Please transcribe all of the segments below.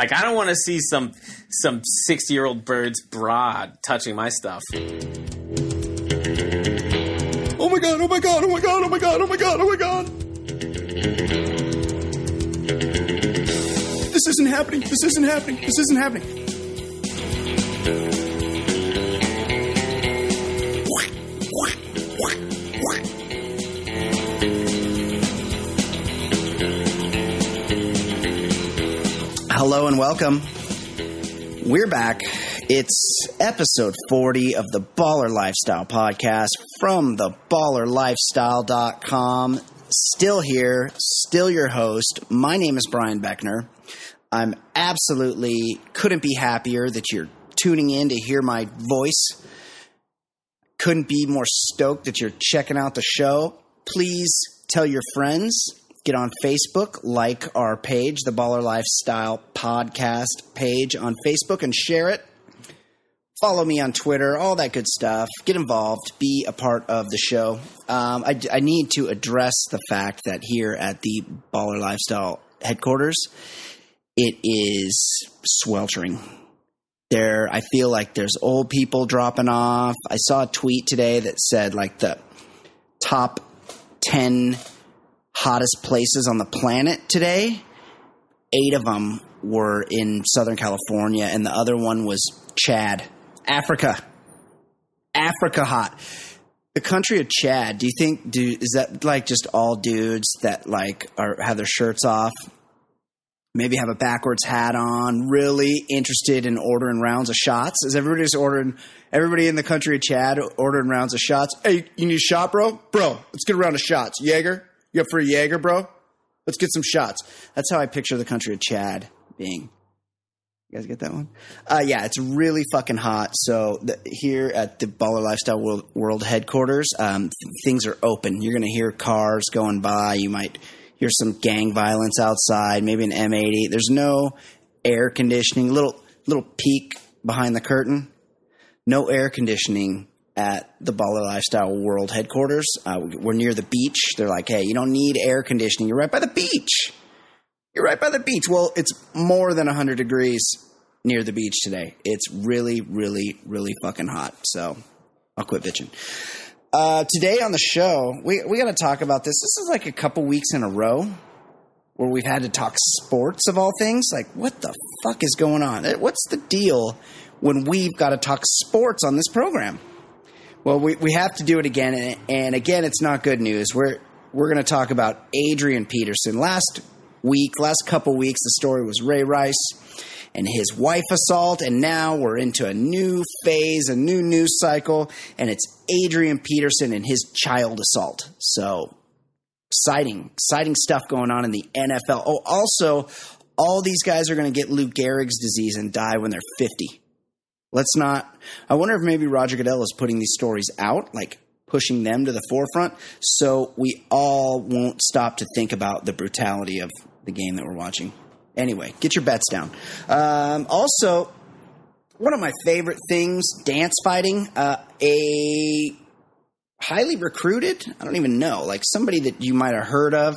Like I don't want to see some some sixty year old bird's bra touching my stuff. Oh my god, oh my god, oh my god, oh my god, oh my god, oh my god. This isn't happening. This isn't happening. This isn't happening. Hello and welcome. We're back. It's episode 40 of the Baller Lifestyle podcast from the ballerlifestyle.com. Still here, still your host. My name is Brian Beckner. I'm absolutely couldn't be happier that you're tuning in to hear my voice. Couldn't be more stoked that you're checking out the show. Please tell your friends get on Facebook, like our page, the Baller Lifestyle Podcast page on Facebook, and share it. Follow me on Twitter, all that good stuff. Get involved, be a part of the show. Um, I, I need to address the fact that here at the Baller Lifestyle headquarters, it is sweltering. There, I feel like there's old people dropping off. I saw a tweet today that said like the top 10 hottest places on the planet today. Eight of them were in Southern California, and the other one was Chad, Africa. Africa hot. The country of Chad. Do you think? Do is that like just all dudes that like are have their shirts off? Maybe have a backwards hat on. Really interested in ordering rounds of shots. Is everybody just ordering? Everybody in the country of Chad ordering rounds of shots. Hey, you need a shot, bro? Bro, let's get a round of shots. Jaeger, you up for a Jaeger, bro? Let's get some shots. That's how I picture the country of Chad being. You guys get that one? Uh, yeah, it's really fucking hot. So the, here at the Baller Lifestyle World, World headquarters, um, th- things are open. You're going to hear cars going by. You might hear some gang violence outside. Maybe an M80. There's no air conditioning. Little little peek behind the curtain. No air conditioning at the Baller Lifestyle World headquarters. Uh, we're near the beach. They're like, hey, you don't need air conditioning. You're right by the beach. You're right by the beach. Well, it's more than 100 degrees near the beach today. It's really, really, really fucking hot. So I'll quit bitching. Uh, today on the show, we, we got to talk about this. This is like a couple weeks in a row where we've had to talk sports of all things. Like, what the fuck is going on? What's the deal when we've got to talk sports on this program? Well, we, we have to do it again, and, and again, it's not good news. We're we're going to talk about Adrian Peterson. Last week, last couple weeks, the story was Ray Rice and his wife assault, and now we're into a new phase, a new news cycle, and it's Adrian Peterson and his child assault. So exciting, exciting stuff going on in the NFL. Oh, also, all these guys are going to get Lou Gehrig's disease and die when they're 50. Let's not. I wonder if maybe Roger Goodell is putting these stories out, like pushing them to the forefront, so we all won't stop to think about the brutality of the game that we're watching. Anyway, get your bets down. Um, also, one of my favorite things dance fighting. Uh, a highly recruited, I don't even know, like somebody that you might have heard of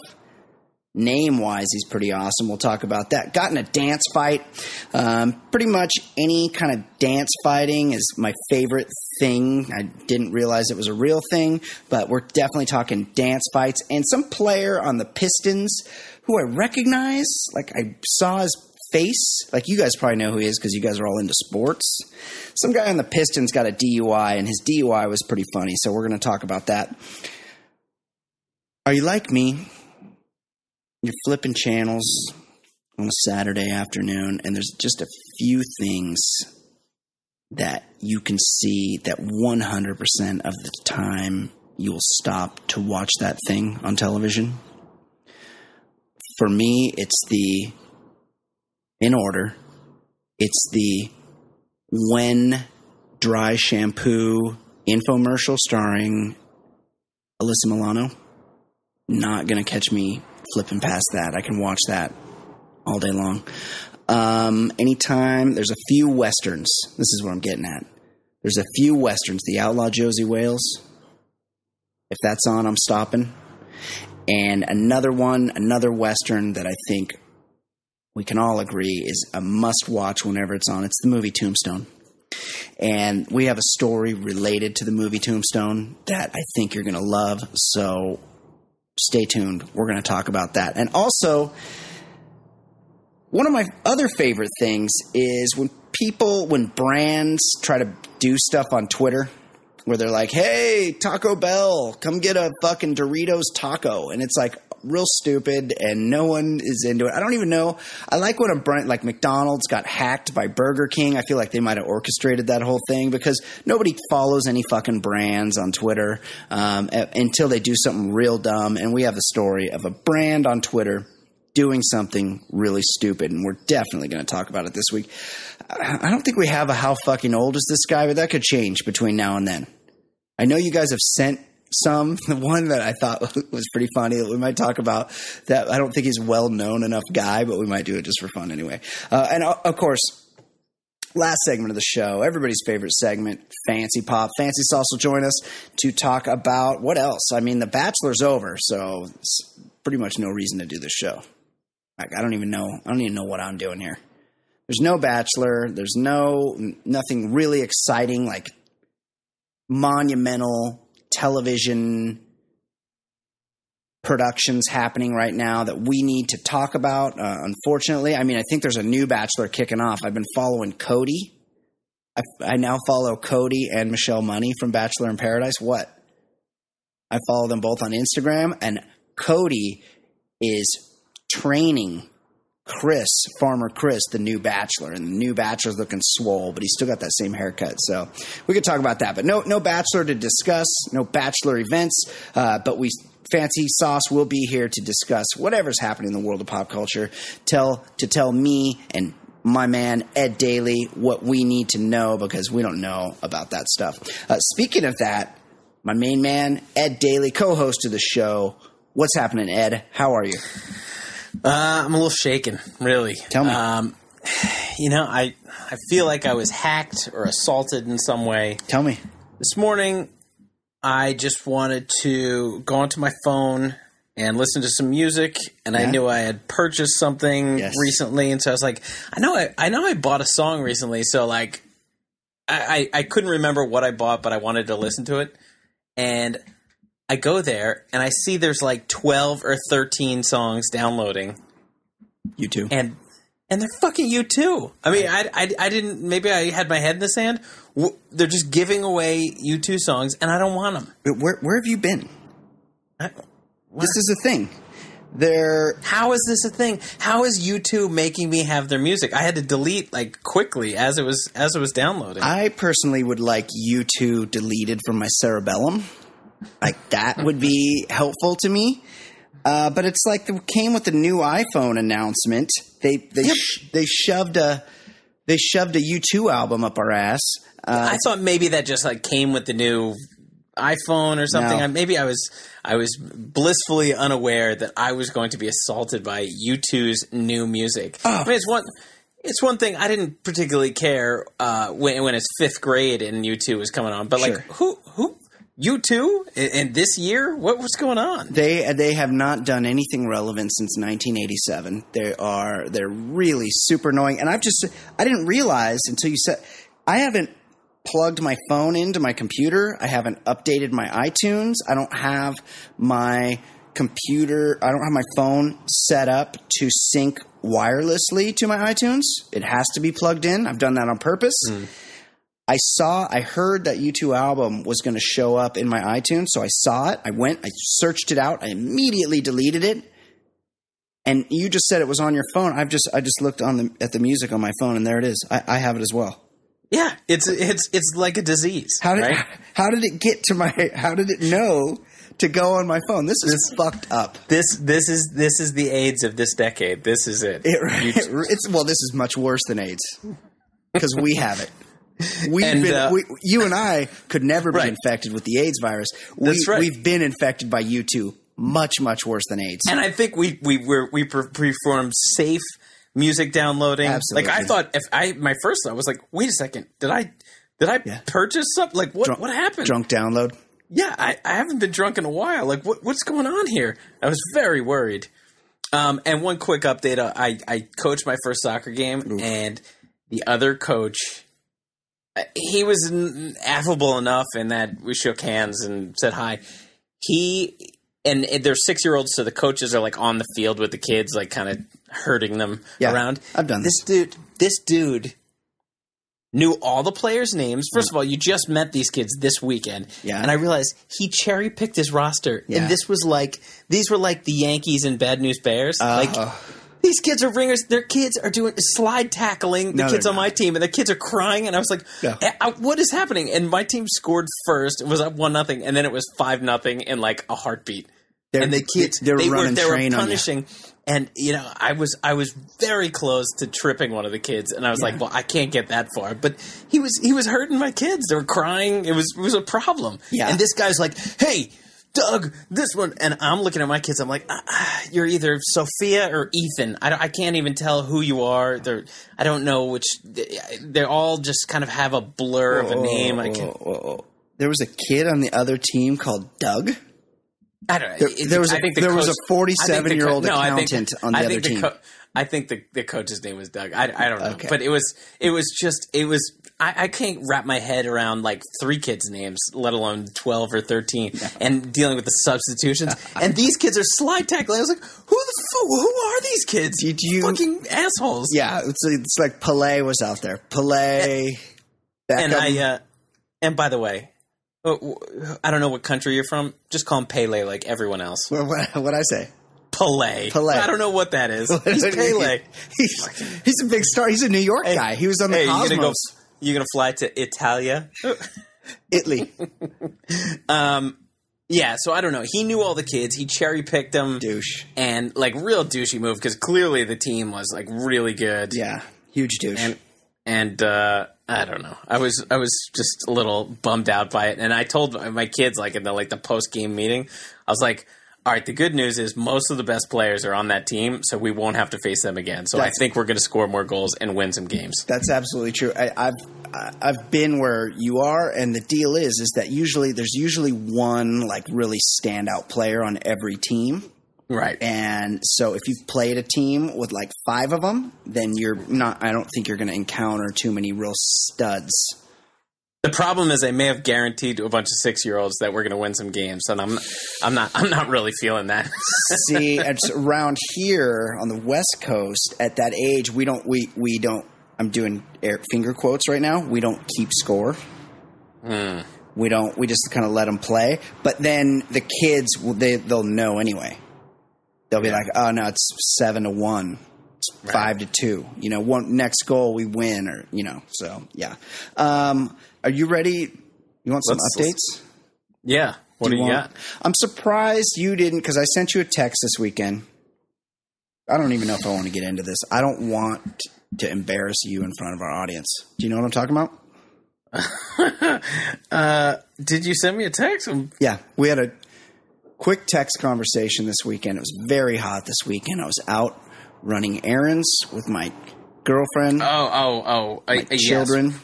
name wise, he's pretty awesome. We'll talk about that. Got in a dance fight. Um, pretty much any kind of dance fighting is my favorite thing. I didn't realize it was a real thing, but we're definitely talking dance fights. And some player on the Pistons who I recognize, like I saw his face. Like you guys probably know who he is because you guys are all into sports. Some guy on the Pistons got a DUI, and his DUI was pretty funny. So we're going to talk about that. Are you like me? You're flipping channels on a Saturday afternoon, and there's just a few things that you can see that 100% of the time you'll stop to watch that thing on television. For me, it's the, in order, it's the WEN dry shampoo infomercial starring Alyssa Milano. Not going to catch me flipping past that. I can watch that all day long. Um, anytime there's a few westerns, this is what I'm getting at. There's a few westerns. The Outlaw Josey Wales. If that's on, I'm stopping. And another one, another western that I think we can all agree is a must watch whenever it's on. It's the movie Tombstone. And we have a story related to the movie Tombstone that I think you're going to love. So stay tuned. We're going to talk about that. And also, one of my other favorite things is when people, when brands try to do stuff on Twitter where they're like, hey, Taco Bell, come get a fucking Doritos taco. And it's like, real stupid and no one is into it. I don't even know. I like when a brand like McDonald's got hacked by Burger King. I feel like they might have orchestrated that whole thing because nobody follows any fucking brands on Twitter um, until they do something real dumb. And we have a story of a brand on Twitter doing something really stupid, and we're definitely going to talk about it this week. I don't think we have a how fucking old is this guy, but that could change between now and then. I know you guys have sent some. The one that I thought was pretty funny that we might talk about that I don't think he's well known enough guy, but we might do it just for fun anyway. Uh, and uh, of course, last segment of the show, everybody's favorite segment, FanceePop. Fancy Sauce will join us to talk about what else? I mean, The Bachelor's over, so pretty much no reason to do this show. Like, I don't even know. I don't even know what I'm doing here. There's no Bachelor. There's no nothing really exciting like monumental television productions happening right now that we need to talk about. Uh, unfortunately, I mean, I think there's a new Bachelor kicking off. I've been following Cody. I, I now follow Cody and Michelle Money from Bachelor in Paradise. What? I follow them both on Instagram, and Cody is training Chris, Farmer Chris, the new bachelor, and the new bachelor's looking swole, but he's still got that same haircut. So we could talk about that, but no, no bachelor to discuss, no bachelor events. Uh, but we fancy sauce will be here to discuss whatever's happening in the world of pop culture. Tell to tell me and my man Ed Daly what we need to know because we don't know about that stuff. Uh, speaking of that, my main man Ed Daly, co-host of the show. What's happening, Ed? How are you? Uh, I'm a little shaken, really. Tell me. Um, you know, I I feel like I was hacked or assaulted in some way. Tell me. This morning, I just wanted to go onto my phone and listen to some music, and yeah. I knew I had purchased something yes. recently, and so I was like, I know I, I know I bought a song recently, so like, I, I I couldn't remember what I bought, but I wanted to listen to it, and I go there and I see there's like 12 or 13 songs downloading. U2. And and they're fucking U2. I mean, I, I, I didn't, maybe I had my head in the sand. They're just giving away U2 songs and I don't want them. But where, where have you been? I, this is a thing. They're. How is this a thing? How is U2 making me have their music? I had to delete like quickly as it was as it was downloading. I personally would like U2 deleted from my cerebellum like that would be helpful to me. Uh, but it's like it came with the new iPhone announcement. They they yep. sh- they shoved a they shoved a U two album up our ass. Uh, I thought maybe that just like came with the new iPhone or something. No. maybe I was I was blissfully unaware that I was going to be assaulted by U2's new music. Oh. I mean, it's one it's one thing I didn't particularly care uh, when when it's fifth grade and U2 was coming on, but sure. like who who U2 in this year? What was going on? They they have not done anything relevant since 1987 they are they're really super annoying. And i've just i didn't realize until you said i haven't plugged my phone into my computer. I haven't updated my itunes. I don't have my computer i don't have my phone set up to sync wirelessly to my itunes. It has to be plugged in. I've done that on purpose. Mm I saw, I heard that U2 album was going to show up in my iTunes, so I saw it. I went, I searched it out, I immediately deleted it. And you just said it was on your phone. I've just, I just looked on the at the music on my phone, and there it is. I, I have it as well. Yeah, it's it's it's like a disease. How did right? how did it get to my? How did it know to go on my phone? This is this, fucked up. This this is this is the AIDS of this decade. This is it. it, it it's well, this is much worse than AIDS because we have it. We've and, been, uh, we, you and I could never be right. infected with the AIDS virus. We, That's right. We've been infected by you two much, much worse than AIDS. And I think we we were, we performed safe music downloading. Absolutely. Like I thought, if I my first thought was like, wait a second, did I did I yeah. purchase something? Like what drunk, what happened? Drunk download. Yeah, I, I haven't been drunk in a while. Like what what's going on here? I was very worried. Um, and one quick update: uh, I I coached my first soccer game, Oof. and the other coach, he was affable enough in that we shook hands and said hi. He and they're six year olds, so the coaches are like on the field with the kids, like kind of herding them yeah, around. I've done this. This dude, this dude knew all the players' names. First of all, you just met these kids this weekend. Yeah. And I realized he cherry picked his roster. Yeah. And this was like, these were like the Yankees and Bad News Bears. Uh, like, these kids are ringers. Their kids are doing slide tackling the no, kids on my team, and the kids are crying. And I was like, yeah. Eh, uh, "What is happening?" And my team scored first. It was up one nothing, and then it was five nothing in like a heartbeat. They're, and the kids they, they were they were punishing and you know i was i was very close to tripping one of the kids and i was yeah. like well i can't get that far but he was he was hurting my kids they were crying it was it was a problem yeah and this guy's like hey Doug, this one, and I'm looking at my kids. I'm like, ah, ah you're either Sophia or Ethan. I, I can't even tell who you are. They're, I don't know which. They all just kind of have a blur of a name. I can whoa, There was a kid on the other team called Doug. I don't know. There, there was a, the there coach, was a 47 year old accountant the, on the other team. Co- I think the, the coach's name was Doug. I, I don't know, okay. but it was it was just it was I, I, can't wrap my head around like three kids' names, let alone twelve or thirteen, and dealing with the substitutions. and these kids are slide tackling. I was like, who the fuck? Who are these kids? Did you fucking assholes? Yeah, it's, it's like Pelé was out there. Pelé, and, and I. Uh, and by the way, Oh, I don't know what country you're from. Just call him Pele like everyone else. What what I say? Pele. Pele. I don't know what that is. He's Pele. he's, he's, a big star. He's a New York hey, guy. He was on the hey, Cosmos. You gonna, go, you gonna fly to Italia? Italy. um, yeah. So I don't know. He knew all the kids. He cherry picked them. Douche. And like real douchey move because clearly the team was like really good. Yeah. Huge douche. And and uh, I don't know. I was I was just a little bummed out by it, and I told my kids like in the like the post game meeting, I was like, "All right, the good news is most of the best players are on that team, so we won't have to face them again. So that's, I think we're going to score more goals and win some games." That's absolutely true. I, I've I've been where you are, and the deal is is that usually there's usually one like really standout player on every team Right. And so if you've played a team with like five of them, then you're not, I don't think you're going to encounter too many real studs. The problem is I may have guaranteed to a bunch of six year olds that we're going to win some games, and I'm, I'm not, I'm not really feeling that. See, it's around here on the West Coast, at that age, we don't, we, we don't. I'm doing air, finger quotes right now. We don't keep score. Hmm. We don't. We just kind of let them play. But then the kids, they they'll know anyway they'll be like, "Oh no, it's seven to one, right. five to two. You know, one next goal we win, or you know." So yeah, um, are you ready? You want some let's, updates? Let's, yeah. What do, you, you got? I'm surprised you didn't because I sent you a text this weekend. I don't even know if I want to get into this. I don't want to embarrass you in front of our audience. Do you know what I'm talking about? uh, did you send me a text? Yeah, we had a quick text conversation this weekend. It was very hot this weekend. I was out running errands with my girlfriend. Oh, oh, oh, my uh, children. Yes.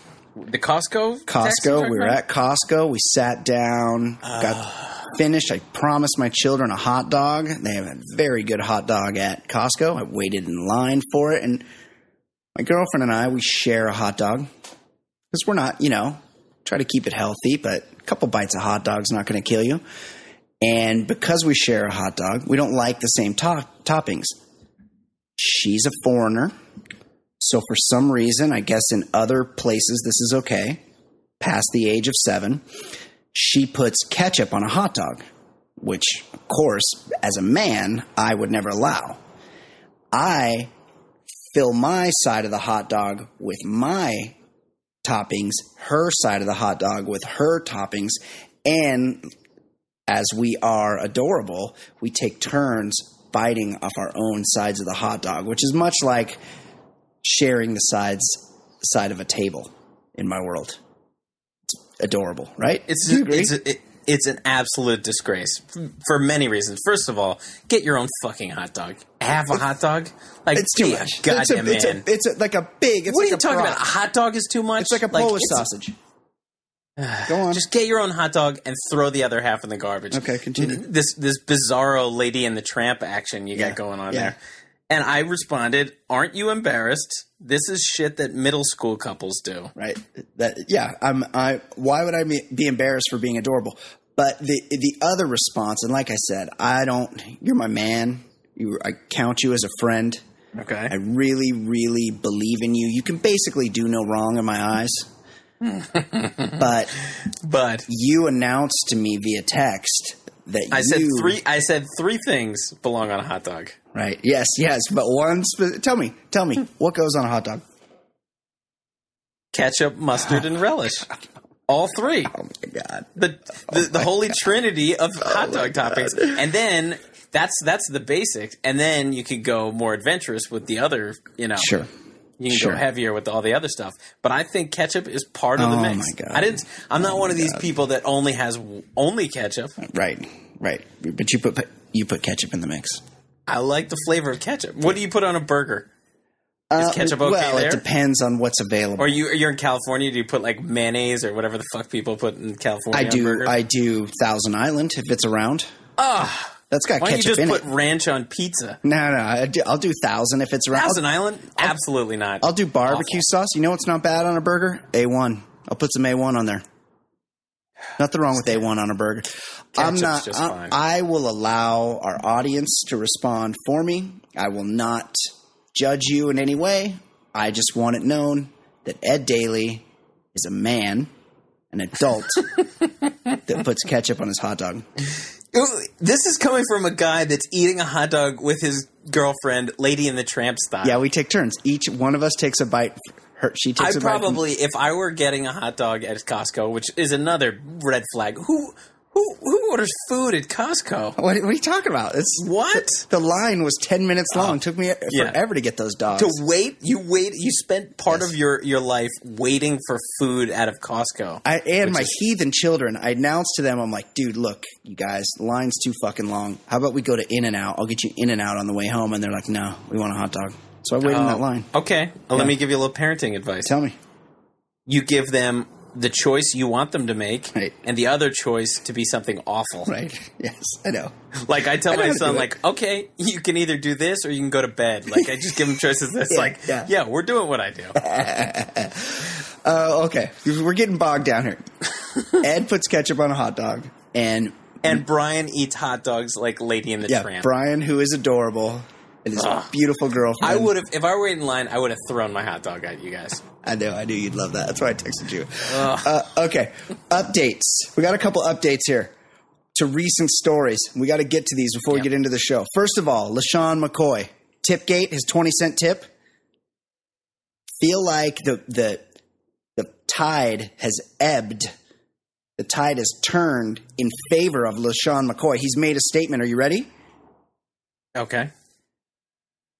The Costco. Costco. We were at Costco. We sat down. Uh. Got finished. I promised my children a hot dog. They have a very good hot dog at Costco. I waited in line for it, and my girlfriend and I we share a hot dog because we're not, you know, try to keep it healthy, but a couple bites of hot dog's not going to kill you. And because we share a hot dog, we don't like the same to- toppings. She's a foreigner. So, for some reason, I guess in other places this is okay, past the age of seven, she puts ketchup on a hot dog, which, of course, as a man, I would never allow. I fill my side of the hot dog with my toppings, her side of the hot dog with her toppings, and as we are adorable, we take turns biting off our own sides of the hot dog, which is much like sharing the sides side of a table in my world. It's adorable, right? It's it's, a, it, it's an absolute disgrace for many reasons. First of all, get your own fucking hot dog. Have a hot dog. Like it's too much. Goddamn it's a, man. It's, a, it's a, like a big. what like are you talking about? A hot dog is too much. It's like a Polish like, sausage. Go on. Just get your own hot dog and throw the other half in the garbage. Okay, continue. This this bizarro lady and the tramp action you Yeah, got going on yeah. there. And I responded, "Aren't you embarrassed? This is shit that middle school couples do." right? That yeah, I'm. I why would I be embarrassed for being adorable? But the the other response, and like I said, I don't. You're my man. You, I count you as a friend. Okay. I really, really believe in you. You can basically do no wrong in my eyes. but But you announced to me via text that I said three. I said three things belong on a hot dog: Right? Yes, yes. But one. Spe- tell me, tell me what goes on a hot dog. ketchup, mustard, and relish. All three. Oh my god! the the, the oh holy trinity of oh hot dog God. toppings, and then that's that's the basics, and then you could go more adventurous with the other. You know, Sure. you can sure. go heavier with all the other stuff. But I think ketchup is part of the Oh mix. my God. I didn't. I'm not Oh one my of these God. people that only has only ketchup. Right. Right. But you put you put ketchup in the mix. I like the flavor of ketchup. What do you put on a burger? Is Uh, ketchup okay well, there? it depends on what's available. Or you you're in California? Do you put like mayonnaise or whatever the fuck people put in California? I do. I do Thousand Island if it's around. Ah, That's got why don't you just put it. ranch on pizza? No, no. I do, I'll do Thousand if it's around. Thousand Island? Absolutely not. I'll do barbecue Awful. sauce. You know what's not bad on a burger? A one. I'll put some A one on there. Nothing wrong with A one on a burger. I'm Ketchup's not. just I, fine. I will allow our audience to respond for me. I will not judge you in any way. I just want it known that Ed Daly is a man, an adult that puts ketchup on his hot dog. This is coming from a guy that's eating a hot dog with his girlfriend, Lady in the Tramp style. Yeah, we take turns. Each one of us takes a bite. Her, she I takes from- probably, if I were getting a hot dog at Costco, which is another red flag, who who who orders food at Costco? What, what are you talking about? It's What? The line was ten minutes long. Oh. Took me Yeah. forever to get those dogs. To wait, you wait, you spent part Yes. of your your life waiting for food out of Costco. I, and my is- heathen children, I announced to them, I'm like, dude, look, you guys, the line's too fucking long. How about we go to In and Out? I'll get you In and Out on the way home. And they're like, no, we want a hot dog. So I waited in that Oh, line. Okay, well, let me give you a little parenting advice. Tell me. You give them the choice you want them to make, Right. and the other choice to be something awful. Right. Yes, I know. Like I tell know my how to son, do it. like, okay, you can either do this or you can go to bed. Like I just give him choices. That's Yeah, like, yeah. yeah. we're doing what I do. Uh, okay. We're getting bogged down here. Ed puts ketchup on a hot dog. And And Brian eats hot dogs like Lady in the yeah, Tramp. Brian, who is adorable, and his Ugh. beautiful girlfriend. I would have, if I were in line, I would have thrown my hot dog at you guys. I know, I knew you'd love that. That's why I texted you. Uh, okay, updates. We got a couple updates here to recent stories. We got to get to these before we Yep. get into the show. First of all, LeSean McCoy, Tipgate, his twenty cent tip. Feel like the the the tide has ebbed. The tide has turned in favor of LeSean McCoy. He's made a statement. Are you ready? Okay.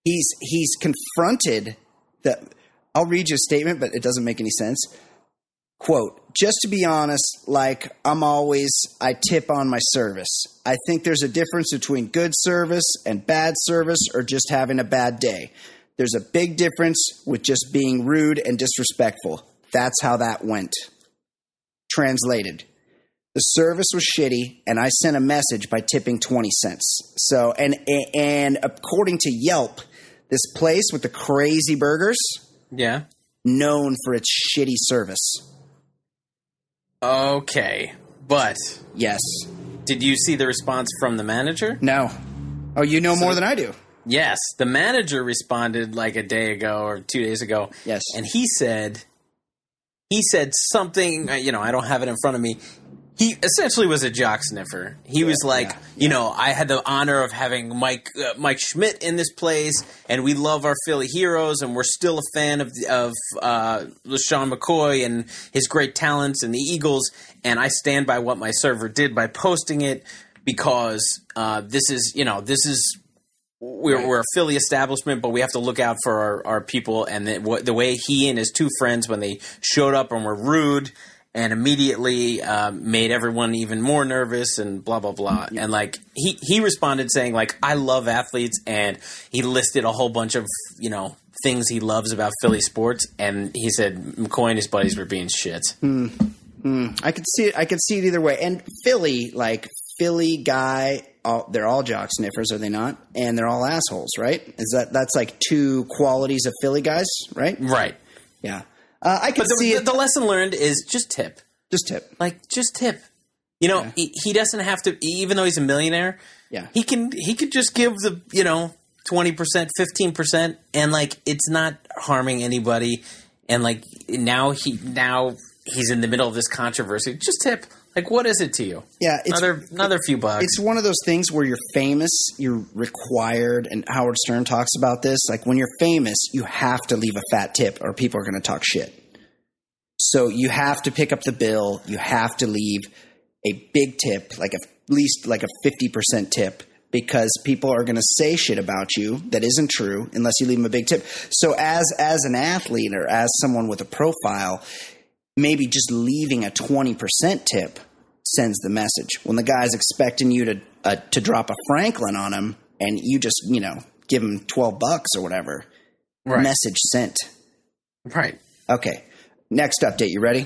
He's he's confronted that I'll read you a statement, but it doesn't make any sense. Quote, just to be honest, like I'm always I tip on my service. I think there's a difference between good service and bad service or just having a bad day. There's a big difference with just being rude and disrespectful. That's how that went. Translated. The service was shitty, and I sent a message by tipping 20 cents. So, and and according to Yelp, this place with the crazy burgers, Yeah. known for its shitty service. Okay. But Yes. did you see the response from the manager? No. Oh, you know more than I do. Yes. The manager responded like a day ago or two days ago. Yes. And he said, he said something, uh, you know, I don't have it in front of me. He essentially was a jock sniffer. He was like, yeah, you know, I had the honor of having Mike uh, Mike Schmidt in this place, and we love our Philly heroes, and we're still a fan of of uh, LeSean McCoy and his great talents and the Eagles. And I stand by what my server did by posting it because uh, this is, you know, this is we're, Right. we're a Philly establishment, but we have to look out for our, our people. And the, the way he and his two friends, when they showed up and were rude and immediately uh, made everyone even more nervous and blah, blah, blah. And like, he, he responded saying, like, I love athletes. And he listed a whole bunch of, you know, things he loves about Philly sports. And he said McCoy and his buddies were being shit. Mm, I could see it. I could see it either way. And Philly, like Philly guy, all, they're all jock sniffers, are they not? And they're all assholes, right? Is that that's like two qualities of Philly guys, right? Right. Yeah. Uh, I can but the, see the, it. the lesson learned is just tip. Just tip. Like just tip. You know, Yeah. he, he doesn't have to. Even though he's a millionaire, Yeah. he can he could just give the you know twenty percent, fifteen percent, and like it's not harming anybody. And like now he now he's in the middle of this controversy. Just tip. Like what is it to you? Yeah, it's another another few bucks. it's one of those things where you're famous, you're required, and Howard Stern talks about this. Like when you're famous, you have to leave a fat tip, or people are going to talk shit. So you have to pick up the bill. You have to leave a big tip, like at least like a fifty percent tip, because people are going to say shit about you that isn't true unless you leave them a big tip. So as as an athlete or as someone with a profile, maybe just leaving a 20% tip sends the message. When the guy's expecting you to uh, to drop a Franklin on him and you just, you know, give him 12 bucks or whatever. right. Message sent. right. Okay. Next update, you ready?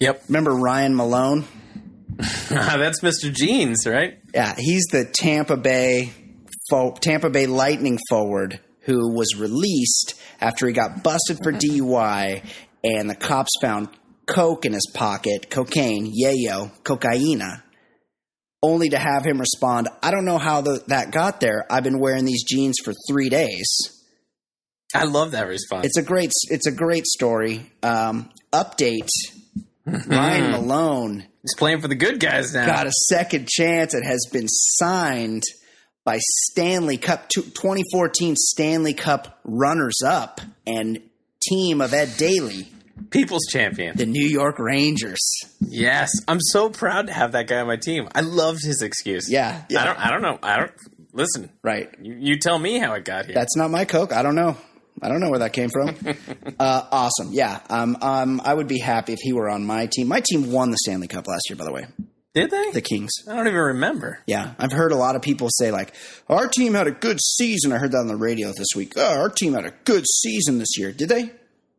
Yep. Remember Ryan Malone? That's Mr. Jeans, right? Yeah, he's the Tampa Bay fo- Tampa Bay Lightning forward who was released after he got busted for DUI and the cops found coke in his pocket, cocaine, yayo, cocaina, only to have him respond, "I don't know how the, that got there. I've been wearing these jeans for 3 days." I love that response. It's a great it's a great story. Um, update Ryan Malone He's playing for the good guys now. got a second chance. It has been signed by Stanley Cup 2014 Stanley Cup runners up and team of Ed Daly, People's champion. the New York Rangers. Yes, I'm so proud to have that guy on my team. I loved his excuse. Yeah, yeah. I don't. I don't know. I don't. Listen, Right. you, you tell me how it got here. That's not my Coke. I don't know. I don't know where that came from. uh, awesome. Yeah. Um, um, I would be happy if he were on my team. My team won the Stanley Cup last year, by the way. Did they? The Kings. I don't even remember. Yeah, I've heard a lot of people say like, "Our team had a good season." I heard that on the radio this week. Oh, our team had a good season this year. Did they?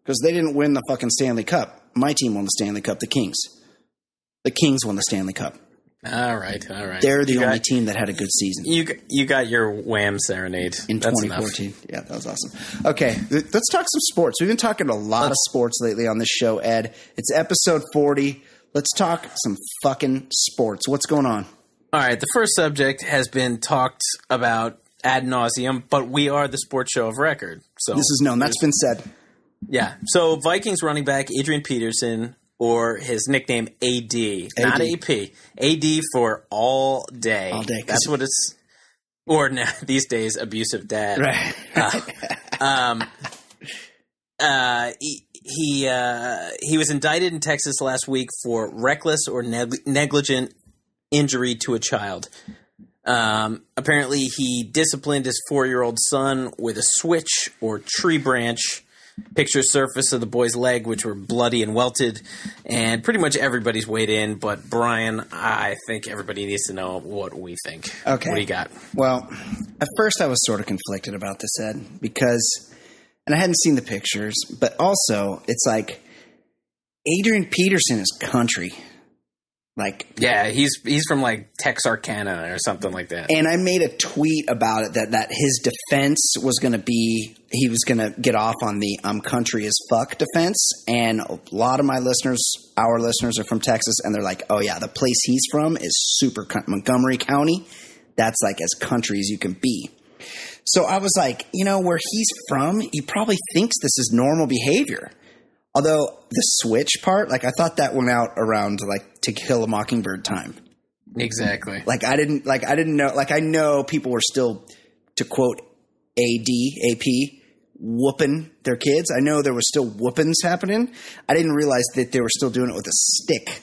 Because they didn't win the fucking Stanley Cup. My team won the Stanley Cup. The Kings. The Kings won the Stanley Cup. All right, all right. They're the you only got, team that had a good season You got- you got your wham serenade in That's enough. 2014. Yeah, that was awesome. Okay, th- let's talk some sports. We've been talking a lot of sports lately on this show, Ed. It's episode 40. Let's talk some fucking sports. What's going on? All right, the first subject has been talked about ad nauseum, but we are the sports show of record. So This is known. That's been said. Yeah. So Vikings running back Adrian Peterson, or his nickname AD, not AP, AD for all day. All day, That's what it's. Or now, these days, abusive dad. Right. Um, uh, he he, uh, he was indicted in Texas last week for reckless or neg- negligent injury to a child. Um, apparently, he disciplined his four year old son with a switch or tree branch. Picture surface of the boy's leg, which were bloody and welted, and pretty much everybody's weighed in. But Brian, I think everybody needs to know what we think. Okay. what do you got? Well, at first I was sort of conflicted about this, Ed, because, and I hadn't seen the pictures, but also it's like Adrian Peterson is country. Like, Yeah, he's he's from like Texarkana or something like that. and I made a tweet about it that, that his defense was going to be, he was going to get off on the I'm country as fuck defense. And a lot of my listeners, our listeners are from Texas, and they're like, oh yeah, the place he's from is super Montgomery County. That's like as country as you can be. So I was like, you know, where he's from, he probably thinks this is normal behavior. Although the switch part, like I thought that went out around like to kill a mockingbird time. exactly. Like I didn't like I didn't know like I know people were still to quote AD AP whooping their kids. I know there was still whoopings happening. I didn't realize that they were still doing it with a stick.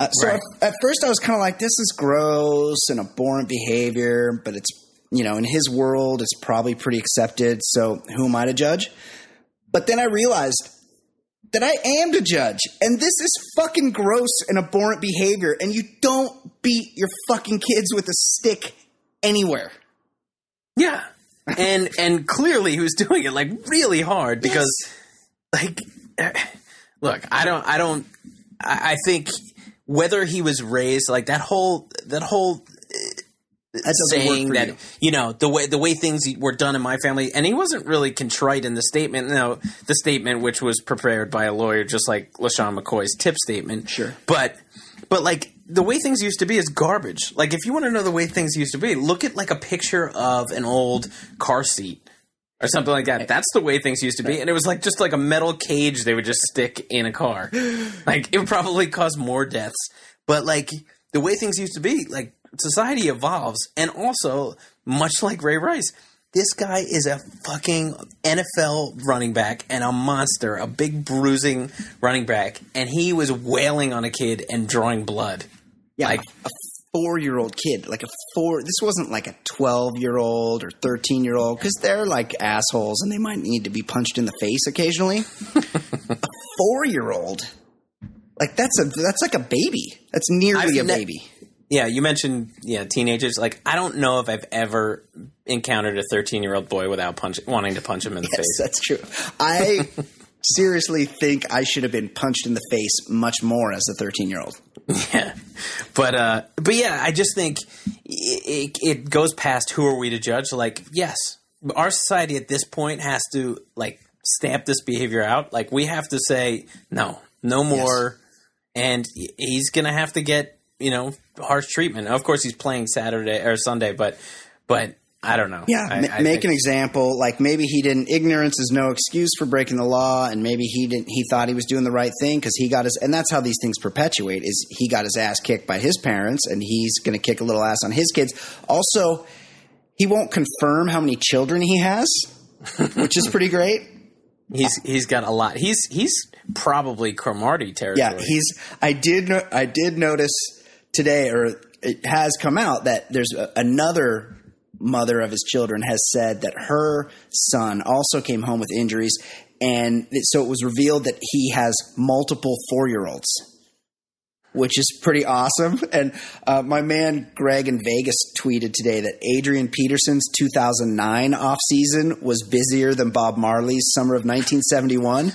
Uh, so Right. at, at first I was kind of like, this is gross and abhorrent behavior, but it's you know in his world it's probably pretty accepted. So who am I to judge? But then I realized that I am to judge. And this is fucking gross and abhorrent behavior. And you don't beat your fucking kids with a stick anywhere. Yeah. And and clearly he was doing it like really hard because like eh, look, I don't I don't I, I think whether he was raised like that whole that whole saying that you. you. know the way the way things were done in my family, and he wasn't really contrite in the statement. No, the statement which was prepared by a lawyer, just like LeSean McCoy's tip statement. Sure, but but like the way things used to be is garbage. Like if you want to know the way things used to be, look at like a picture of an old car seat or something like that. That's the way things used to be, and it was like just like a metal cage they would just stick in a car. Like it would probably cause more deaths, but like the way things used to be, like society evolves, and also much like Ray Rice, this guy is a fucking NFL running back and a monster, a big bruising running back, and he was wailing on a kid and drawing blood. Yeah, like a four year old kid, like a four. This wasn't like a twelve year old or thirteen year old because they're like assholes and they might need to be punched in the face occasionally. a four year old, like that's a that's like a baby. That's nearly I've a ne- baby yeah, you mentioned yeah teenagers. Like I don't know if I've ever encountered a 13 year old boy without punch, wanting to punch him in the yes, face. That's true. I seriously think I should have been punched in the face much more as a 13 year old. Yeah, but uh, but yeah, I just think it, it goes past who are we to judge. Like, yes, our society at this point has to like stamp this behavior out. Like, we have to say no, no more. Yes. And he's gonna have to get you know harsh treatment. Of course, he's playing Saturday or Sunday, but but I don't know. Yeah, I, I make think. an example. Like maybe he didn't. Ignorance is no excuse for breaking the law, and maybe he didn't. He thought he was doing the right thing because he got his. And that's how these things perpetuate. Is he got his ass kicked by his parents, and he's going to kick a little ass on his kids. Also, he won't confirm how many children he has, which is pretty great. He's he's got a lot. He's he's probably Cromartie territory. Yeah, he's. I did I did notice today, or it has come out that there's a, another mother of his children has said that her son also came home with injuries, and so it was revealed that he has multiple four year olds. Which is pretty awesome. And uh, my man Greg in Vegas tweeted today that Adrian Peterson's 2009 offseason was busier than Bob Marley's summer of 1971.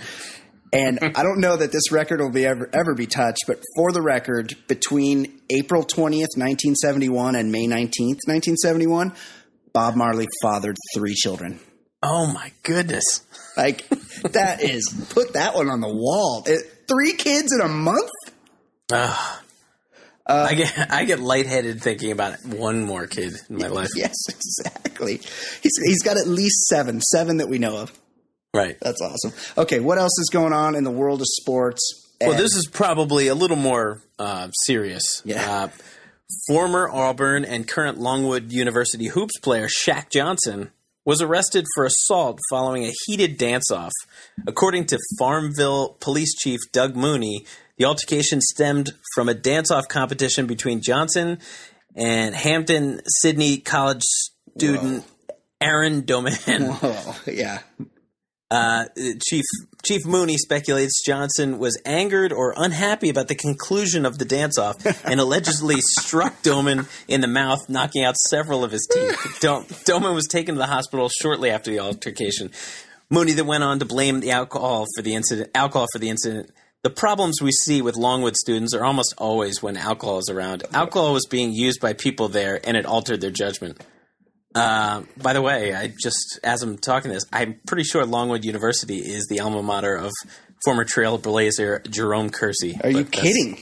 And I don't know that this record will be ever ever be touched, but for the record, between April 20th, 1971 and May 19th, 1971, Bob Marley fathered three children. Oh my goodness. Like that is put that one on the wall. It, three kids in a month? Uh, uh, I get I get lightheaded thinking about one more kid in my life. Yes, exactly. He's he's got at least seven, seven that we know of. Right. That's awesome. Okay, what else is going on in the world of sports? well, this is probably a little more uh, serious. Yeah. Uh, former Auburn and current Longwood University hoops player Shaq Johnson was arrested for assault following a heated dance off. According to Farmville Police Chief Doug Mooney, the altercation stemmed from a dance off competition between Johnson and Hampton Sydney College student Whoa. Aaron Doman. Whoa, yeah. Uh, Chief Chief Mooney speculates Johnson was angered or unhappy about the conclusion of the dance-off and allegedly struck Doman in the mouth, knocking out several of his teeth. Doman was taken to the hospital shortly after the altercation. Mooney then went on to blame the alcohol for the incident. Alcohol for the incident. The problems we see with Longwood students are almost always when alcohol is around. Alcohol was being used by people there, and it altered their judgment. Uh, by the way, I just as I'm talking this, I'm pretty sure Longwood University is the alma mater of former Trailblazer Jerome Kersey. Are you kidding?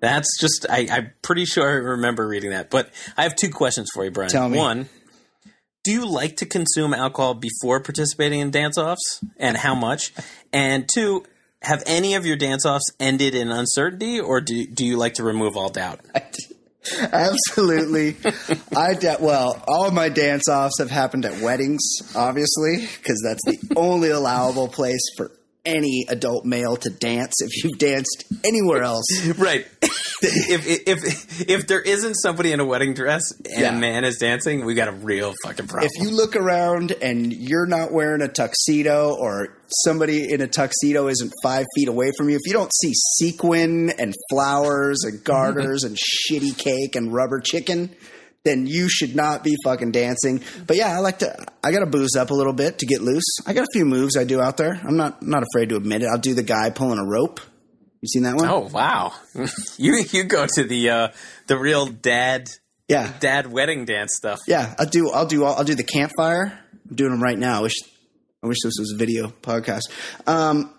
That's, that's just I, I'm pretty sure I remember reading that. But I have two questions for you, Brian. Tell me. One, do you like to consume alcohol before participating in dance offs, and how much? And two, have any of your dance offs ended in uncertainty, or do do you like to remove all doubt? Absolutely. I well, all my dance offs have happened at weddings, obviously, because that's the only allowable place for any adult male to dance if you've danced anywhere else. Right. if, if if there isn't somebody in a wedding dress and yeah. a man is dancing, we got a real fucking problem. If you look around and you're not wearing a tuxedo or somebody in a tuxedo isn't five feet away from you, if you don't see sequin and flowers and garters and shitty cake and rubber chicken, then you should not be fucking dancing. But yeah, I like to. I got to booze up a little bit to get loose. I got a few moves I do out there. I'm not not afraid to admit it. I'll do the guy pulling a rope. You seen that one? Oh wow, you you go to the uh, the real dad yeah dad wedding dance stuff. Yeah, I'll do I'll do I'll do the campfire. I'm doing them right now. I wish I wish this was a video podcast. Um,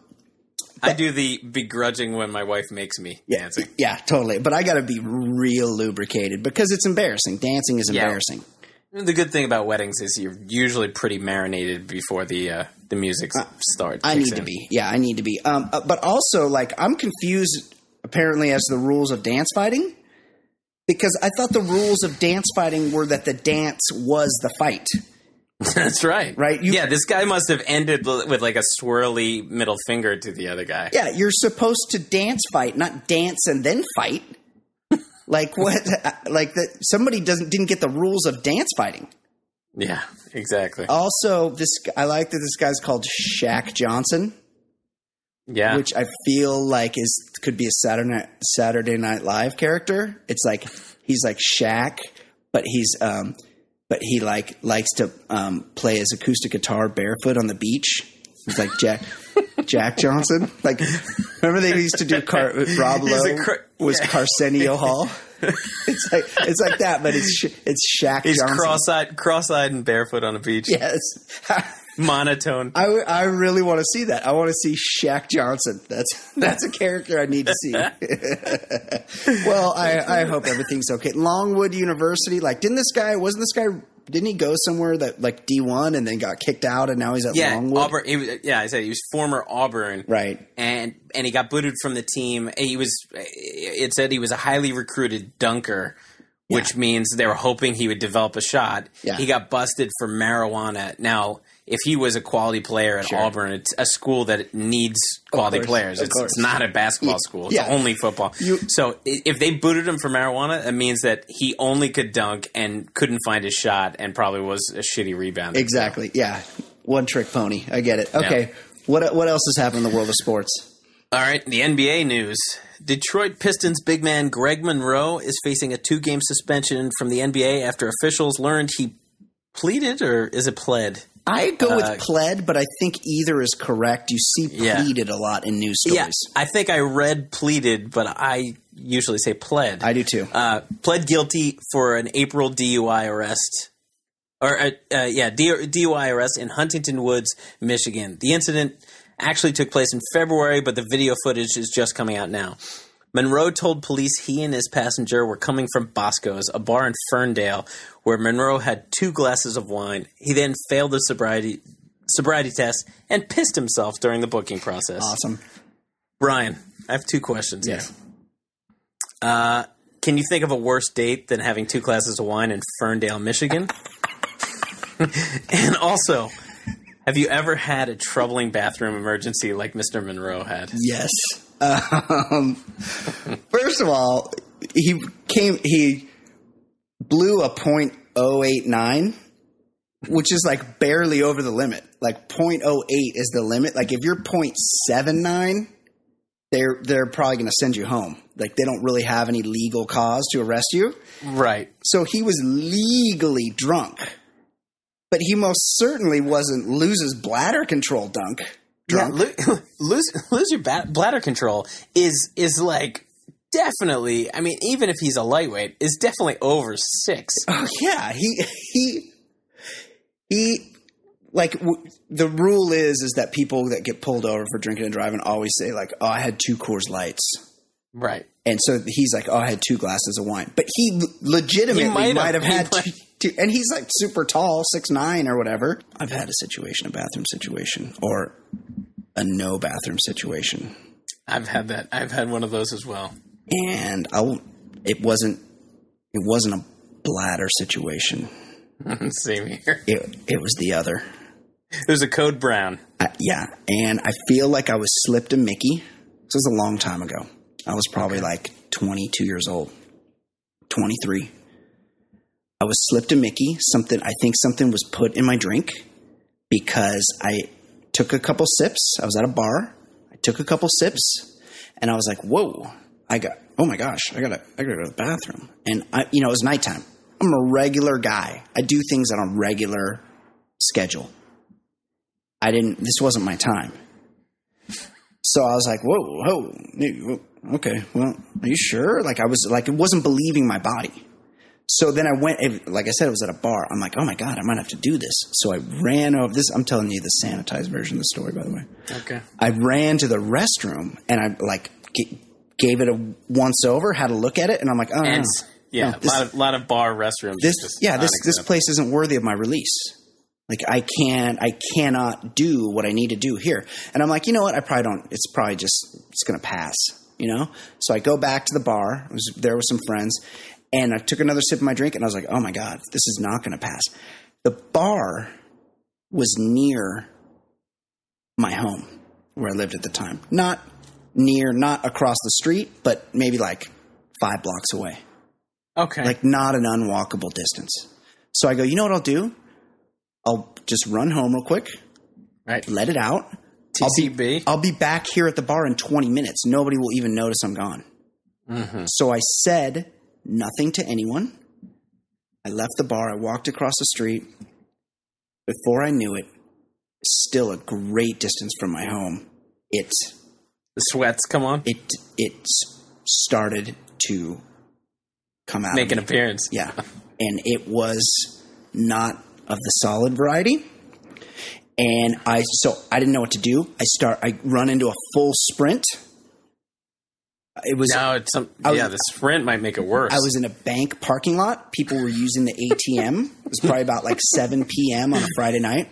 I do the begrudging when my wife makes me yeah, dancing. Yeah, totally. But I got to be real lubricated because it's embarrassing. Dancing is embarrassing. Yeah. The good thing about weddings is you're usually pretty marinated before the uh, the music uh, starts. I need in. to be. Yeah, I need to be. Um, uh, but also, like, I'm confused apparently as the rules of dance fighting because I thought the rules of dance fighting were that the dance was the fight. That's right. Right? You, yeah, this guy must have ended with like a swirly middle finger to the other guy. Yeah, you're supposed to dance fight, not dance and then fight. like what? Like that? Somebody doesn't didn't get the rules of dance fighting. Yeah, exactly. Also, this I like that this guy's called Shaq Johnson. Yeah, which I feel like is could be a Saturday Night, Saturday Night Live character. It's like he's like Shaq, but he's um, but he like likes to um, play his acoustic guitar barefoot on the beach. He's like Jack Jack Johnson. Like remember they used to do Car- Rob Lowe cr- was yeah. Arsenio Hall. it's like it's like that, but it's it's Shaq. He's Johnson. cross-eyed, cross-eyed and barefoot on a beach. Yes, monotone. I, I really want to see that. I want to see Shaq Johnson. That's that's a character I need to see. well, I, I hope everything's okay. Longwood University, like, didn't this guy? Wasn't this guy? Didn't he go somewhere that like D one and then got kicked out and now he's at yeah, Longwood? Auburn. He was, yeah, I said he was former Auburn, right? And and he got booted from the team. He was. It said he was a highly recruited dunker which yeah. means they were hoping he would develop a shot. Yeah. He got busted for marijuana. Now, if he was a quality player at sure. Auburn, it's a school that needs quality course, players. It's, it's, not a basketball school. It's yeah. only football. You, so if they booted him for marijuana, it means that he only could dunk and couldn't find his shot and probably was a shitty rebounder. Exactly. So. Yeah. One trick pony. I get it. Okay. Yeah. What what else has happened in the world of sports? All right, the NBA news. Detroit Pistons big man Greg Monroe is facing a two game suspension from the NBA after officials learned he pleaded or is it pled? I go with uh, pled, but I think either is correct. You see pleaded yeah. a lot in news stories. Yeah, I think I read pleaded, but I usually say pled. I do too. Uh, pled guilty for an April DUI arrest. Or, uh, uh yeah, DUI arrest in Huntington Woods, Michigan. The incident actually took place in February, but the video footage is just coming out now. Monroe told police he and his passenger were coming from Bosco's, a bar in Ferndale, where Monroe had two glasses of wine. He then failed the sobriety sobriety test and pissed himself during the booking process. Awesome. Brian, I have two questions yes. here. Uh, can you think of a worse date than having two glasses of wine in Ferndale, Michigan? and also, have you ever had a troubling bathroom emergency like Mr. Monroe had? Yes. Um, first of all, he came. He blew a point oh eight nine, which is like barely over the limit. Like 0.08 is the limit. Like if you're 0.79, they're they're probably going to send you home. Like they don't really have any legal cause to arrest you. Right. So he was legally drunk, but he most certainly wasn't loses bladder control dunk drunk. Yeah, lose lose your bladder control is is like definitely. I mean, even if he's a lightweight, is definitely over six. Oh yeah, he he he. Like w- the rule is, is that people that get pulled over for drinking and driving always say like, "Oh, I had two Coors Lights." Right. And so he's like, "Oh, I had two glasses of wine," but he legitimately he might, might have, have had two, two, and he's like super tall, six nine or whatever. I've had a situation, a bathroom situation, or a no bathroom situation. I've had that. I've had one of those as well. And I, it wasn't, it wasn't a bladder situation. Same here. It, it was the other. It was a code brown. yeah, and I feel like I was slipped a Mickey. This was a long time ago. I was probably okay. like 22 years old, 23. I was slipped a Mickey. Something I think something was put in my drink because I took a couple sips. I was at a bar. I took a couple sips, and I was like, "Whoa!" I got, oh my gosh, I gotta, I gotta go to the bathroom. And I, you know, it was nighttime. I'm a regular guy. I do things on a regular schedule. I didn't. This wasn't my time. So I was like, whoa, whoa, okay, well, are you sure? Like I was like, it wasn't believing my body. So then I went, like I said, it was at a bar. I'm like, oh my God, I might have to do this. So I ran over this. I'm telling you the sanitized version of the story, by the way. Okay. I ran to the restroom and I like g- gave it a once over, had a look at it, and I'm like, oh, and, no, yeah, no, a lot of, lot of bar restrooms. this, yeah, this, this place isn't worthy of my release. Like I can't, I cannot do what I need to do here. And I'm like, you know what? I probably don't, it's probably just, it's going to pass, you know? So I go back to the bar. I was there with some friends and I took another sip of my drink and I was like, oh my God, this is not going to pass. The bar was near my home where I lived at the time. Not near, not across the street, but maybe like five blocks away. Okay. Like not an unwalkable distance. So I go, you know what I'll do? I'll just run home real quick, right. let it out. TCB. I'll be, I'll be back here at the bar in 20 minutes. Nobody will even notice I'm gone. Mm-hmm. So I said nothing to anyone. I left the bar. I walked across the street. Before I knew it, still a great distance from my home, it the sweats come on. It it started to come out. Make an appearance. Yeah, and it was not of the solid variety. And I so I didn't know what to do. I start I run into a full sprint. It was no, it's some, was, yeah. The sprint might make it worse. I was in a bank parking lot. People were using the ATM. it was probably about like seven p.m. on a Friday night.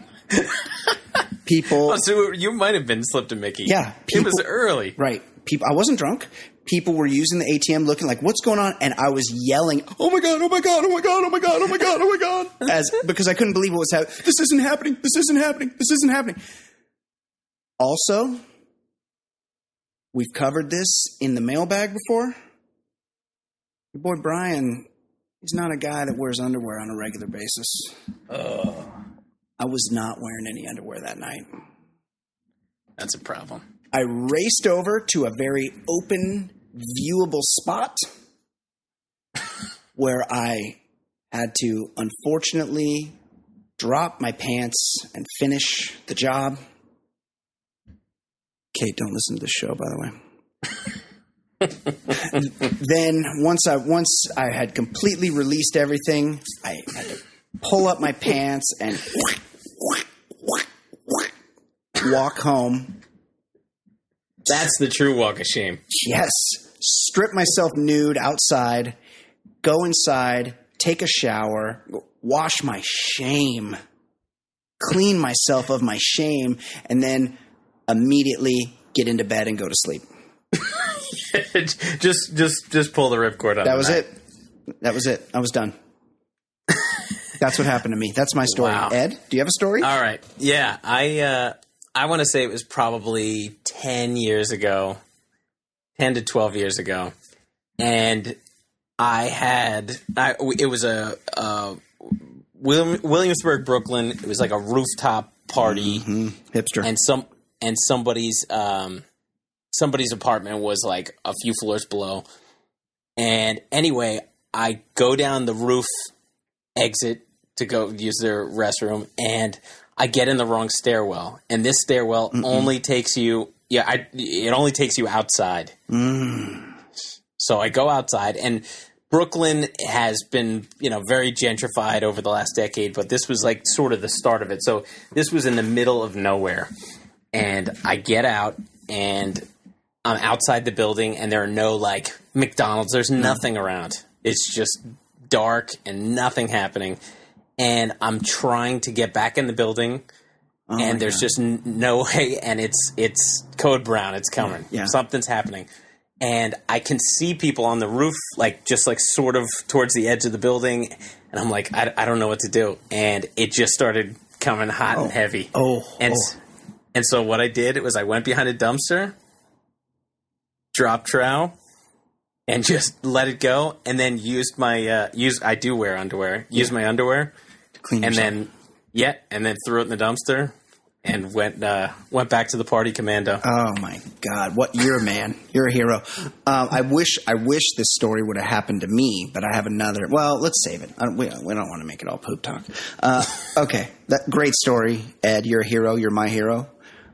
People, oh, so you might have been slipped a Mickey. Yeah, people, it was early. Right. People. I wasn't drunk. People were using the ATM, looking like, "What's going on?" And I was yelling, "Oh my god! Oh my god! Oh my god! Oh my god! Oh my god! Oh my god!" As because I couldn't believe what was happening. This isn't happening. This isn't happening. This isn't happening. Also, We've covered this in the mailbag before. Your boy Brian, he's not a guy that wears underwear on a regular basis. Uh, I was not wearing any underwear that night. That's a problem. I raced over to a very open, viewable spot where I had to unfortunately drop my pants and finish the job. Kate, don't listen to the show, by the way. then once I once I had completely released everything, I had to pull up my pants and walk home. That's the true walk of shame. Yes. Strip myself nude outside, go inside, take a shower, wash my shame, clean myself of my shame, and then immediately get into bed and go to sleep. just just just pull the ripcord on. That was it. That was it. I was done. That's what happened to me. That's my story. Wow. Ed, do you have a story? All right. Yeah, I uh, I want to say it was probably ten years ago, ten to twelve years ago, and I had I, it was a, a Williamsburg, Brooklyn. It was like a rooftop party, mm-hmm. hipster, and some and somebody's um, somebody's apartment was like a few floors below. And anyway, I go down the roof exit to go use their restroom, and I get in the wrong stairwell. And this stairwell Mm-mm. only takes you, yeah, I, it only takes you outside. Mm. So I go outside, and Brooklyn has been, you know, very gentrified over the last decade, but this was like sort of the start of it. So this was in the middle of nowhere and I get out and I'm outside the building and there are no like McDonald's. There's hmm. nothing around. It's just dark and nothing happening. And I'm trying to get back in the building. Oh and there's God. just n- no way. And it's it's code brown. It's coming. Yeah. Something's happening. And I can see people on the roof, like just like sort of towards the edge of the building. And I'm like, I, I don't know what to do. And it just started coming hot oh. and heavy. Oh, and oh. And so what I did was I went behind a dumpster, dropped trowel, and just let it go, and then used my uh, use. I do wear underwear. Use my underwear to clean, and yourself. then yeah, and then threw it in the dumpster, and went uh, went back to the party commando. Oh my god! What you're a man. You're a hero. Um, I wish I wish this story would have happened to me, but I have another. Well, let's save it. we, we don't want to make it all poop talk. Uh, okay, that great story, Ed. You're a hero. You're my hero.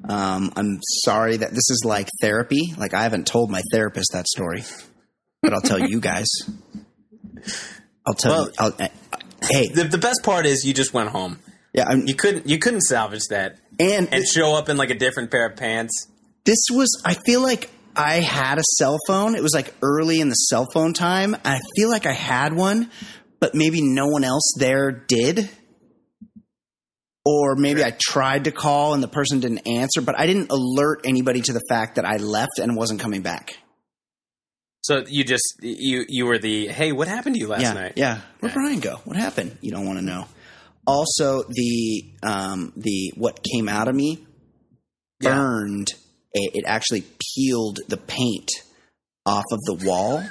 Um, I'm sorry that this is like therapy. Like I haven't told my therapist that story, but I'll tell you guys. I'll tell well, you. I'll, uh, hey, the, the best part is you just went home. Yeah, I'm, you couldn't you couldn't salvage that and and show up in like a different pair of pants. This was. I feel like I had a cell phone. It was like early in the cell phone time. I feel like I had one, but maybe no one else there did. Or maybe I tried to call and the person didn't answer, but I didn't alert anybody to the fact that I left and wasn't coming back. So you just you you were the hey, what happened to you last yeah, night? Yeah, where'd yeah. Brian go? What happened? You don't want to know. Also, the um the what came out of me burned. It, it actually peeled the paint off of the wall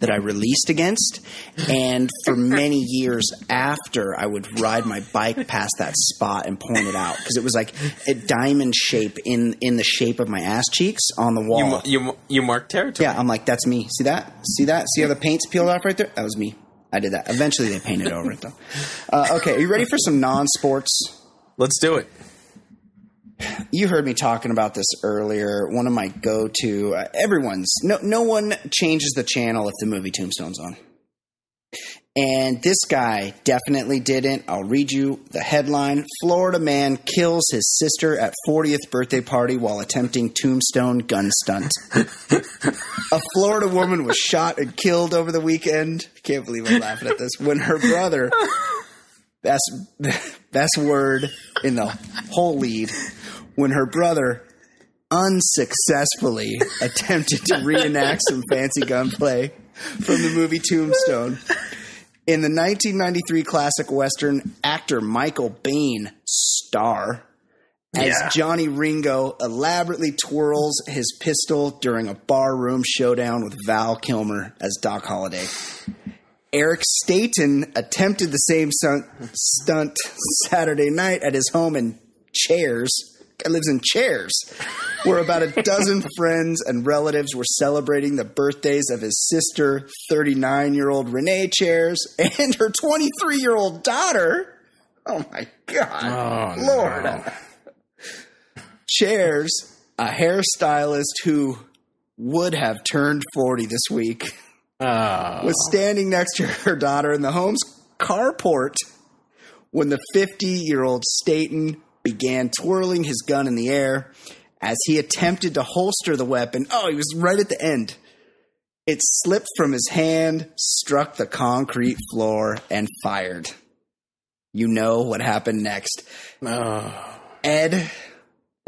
that I released against. And for many years after, I would ride my bike past that spot and point it out because it was like a diamond shape in in the shape of my ass cheeks on the wall. You you, you marked territory. Yeah, I'm like, that's me. See that? See that? See how the paint's peeled off right there? That was me. I did that. Eventually, they painted over it though. Uh, okay, are you ready for some non-sports? Let's do it you heard me talking about this earlier. One of my go-to, uh, everyone's no no one changes the channel if the movie Tombstone's on. And this guy definitely didn't. I'll read you the headline Florida man kills his sister at 40th birthday party while attempting tombstone gun stunt. a Florida woman was shot and killed over the weekend. Can't believe I'm laughing at this. When her brother, best, best word in the whole lead, when her brother unsuccessfully attempted to reenact some fancy gunplay from the movie Tombstone. In the 1993 classic Western, actor Michael Biehn star as yeah. Johnny Ringo elaborately twirls his pistol during a barroom showdown with Val Kilmer as Doc Holliday. Eric Staten attempted the same stunt Saturday night at his home in Chairs, guy lives in chairs, where about a dozen friends and relatives were celebrating the birthdays of his sister, 39 year old Renee Chairs, and her 23 year old daughter. Oh my God. Oh, Lord. No. Chairs, a hairstylist who would have turned 40 this week, oh. was standing next to her daughter in the home's carport when the 50 year old Staten began twirling his gun in the air as he attempted to holster the weapon. Oh, he was right at the end. It slipped from his hand, struck the concrete floor, and fired. You know what happened next. Oh. Ed,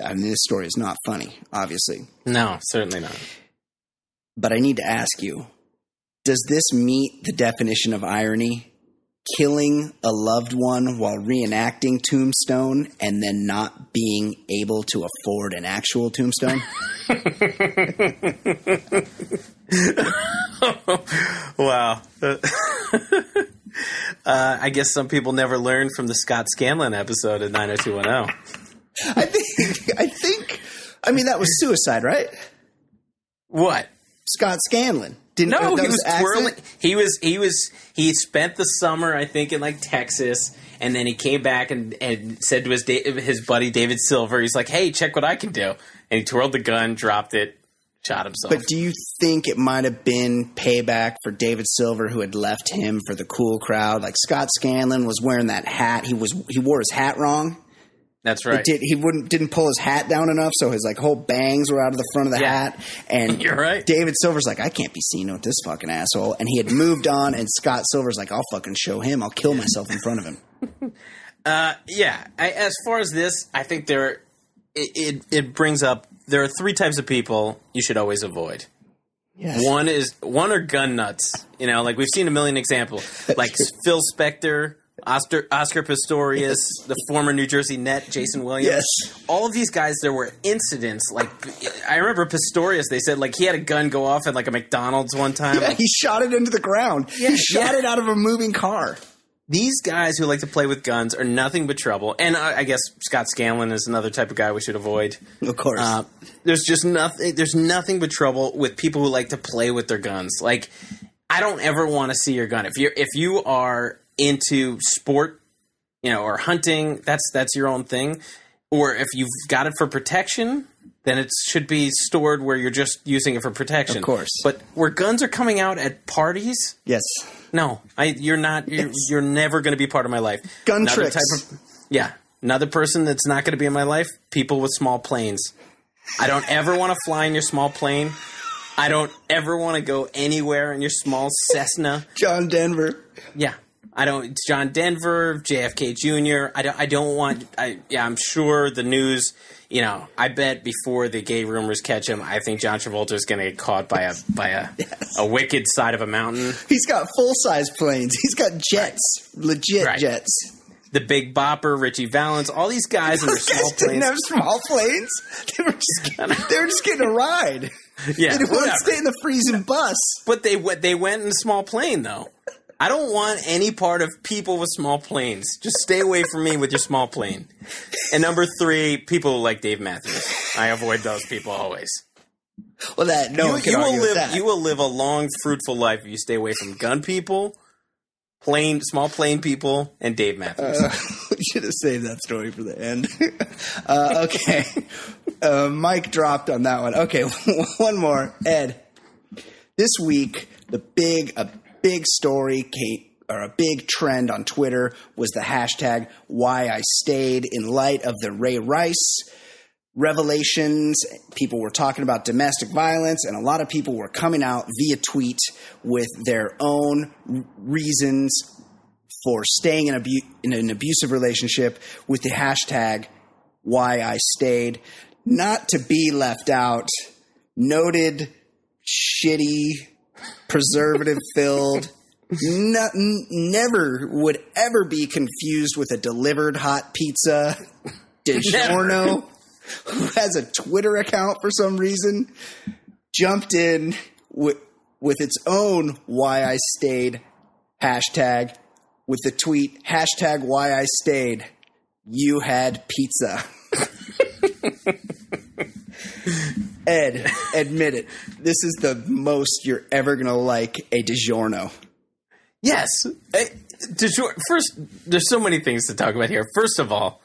I mean, this story is not funny, obviously. No, certainly not. But I need to ask you does this meet the definition of irony? killing a loved one while reenacting Tombstone and then not being able to afford an actual tombstone? wow. uh, I guess some people never learned from the Scott Scanlon episode of 90210. I think, I think, I mean, that was suicide, right? What? Scott Scanlon. Didn't no, he was twirling. He was he was he spent the summer, I think, in like Texas, and then he came back and, and said to his his buddy David Silver, he's like, "Hey, check what I can do," and he twirled the gun, dropped it, shot himself. But do you think it might have been payback for David Silver, who had left him for the cool crowd? Like Scott Scanlon was wearing that hat. He was he wore his hat wrong. That's right. Did, he wouldn't didn't pull his hat down enough, so his like whole bangs were out of the front of the yeah. hat. And you're right. David Silver's like, I can't be seen with this fucking asshole. And he had moved on, and Scott Silver's like, I'll fucking show him. I'll kill myself in front of him. uh, yeah. I, as far as this, I think there it, it it brings up there are three types of people you should always avoid. Yes. One is one are gun nuts. You know, like we've seen a million examples, like Phil Spector Oscar, Oscar Pistorius, yes. the former New Jersey Net, Jayson Williams. Yes. All of these guys, there were incidents. Like, I remember Pistorius, they said, like, he had a gun go off at, like, a McDonald's one time. Yeah, like, he shot it into the ground. Yeah, he shot yeah. it out of a moving car. These guys who like to play with guns are nothing but trouble. And I, I guess Scott Scanlon is another type of guy we should avoid. Of course. Uh, there's just nothing, there's nothing but trouble with people who like to play with their guns. Like, I don't ever want to see your gun. If you're, if you are into sport, you know, or hunting, that's that's your own thing. or if you've got it for protection, then it should be stored where you're just using it for protection. Of course. But where guns are coming out at parties, yes. No, I. You're not. You're, you're never going to be part of my life. Gun another tricks. Of, yeah, another person that's not going to be in my life. People with small planes. I don't ever want to fly in your small plane. I don't ever want to go anywhere in your small Cessna. John Denver. Yeah, I don't. It's John Denver, JFK Jr. I don't. I don't want. I yeah. I'm sure the news. You know, I bet before the gay rumors catch him, I think John Travolta is going to get caught by a by a yes. a wicked side of a mountain. He's got full size planes. He's got jets, right. legit right. jets. The Big Bopper, Ritchie Valens, all these guys in their small planes. Didn't have small planes. They were just, they were just getting a ride. Yeah, they didn't want to stay in the freezing bus. But they they went in a small plane though. I don't want any part of people with small planes. Just stay away from me with your small plane. And number three, people like Dave Matthews. I avoid those people always. Well, that no you, you will live. You will live a long, fruitful life if you stay away from gun people, plane, small plane people, and Dave Matthews. Uh, we should have saved that story for the end. uh, okay, uh, Mike dropped on that one. Okay, one more, Ed. This week, the big, a big story or a big trend on Twitter was the hashtag why I stayed in light of the Ray Rice revelations. People were talking about domestic violence, and a lot of people were coming out via tweet with their own reasons for staying in, abu- in an abusive relationship with the hashtag why I stayed. Not to be left out, noted shitty preservative filled. No, n- never would ever be confused with a delivered hot pizza. DiGiorno, who has a Twitter account for some reason, jumped in with with its own "Why I Stayed" hashtag with the tweet hashtag Why I Stayed. You had pizza. Ed, admit it. This is the most you're ever going to like a DiGiorno. Yes. DiGiorno, first, there's so many things to talk about here. First of all,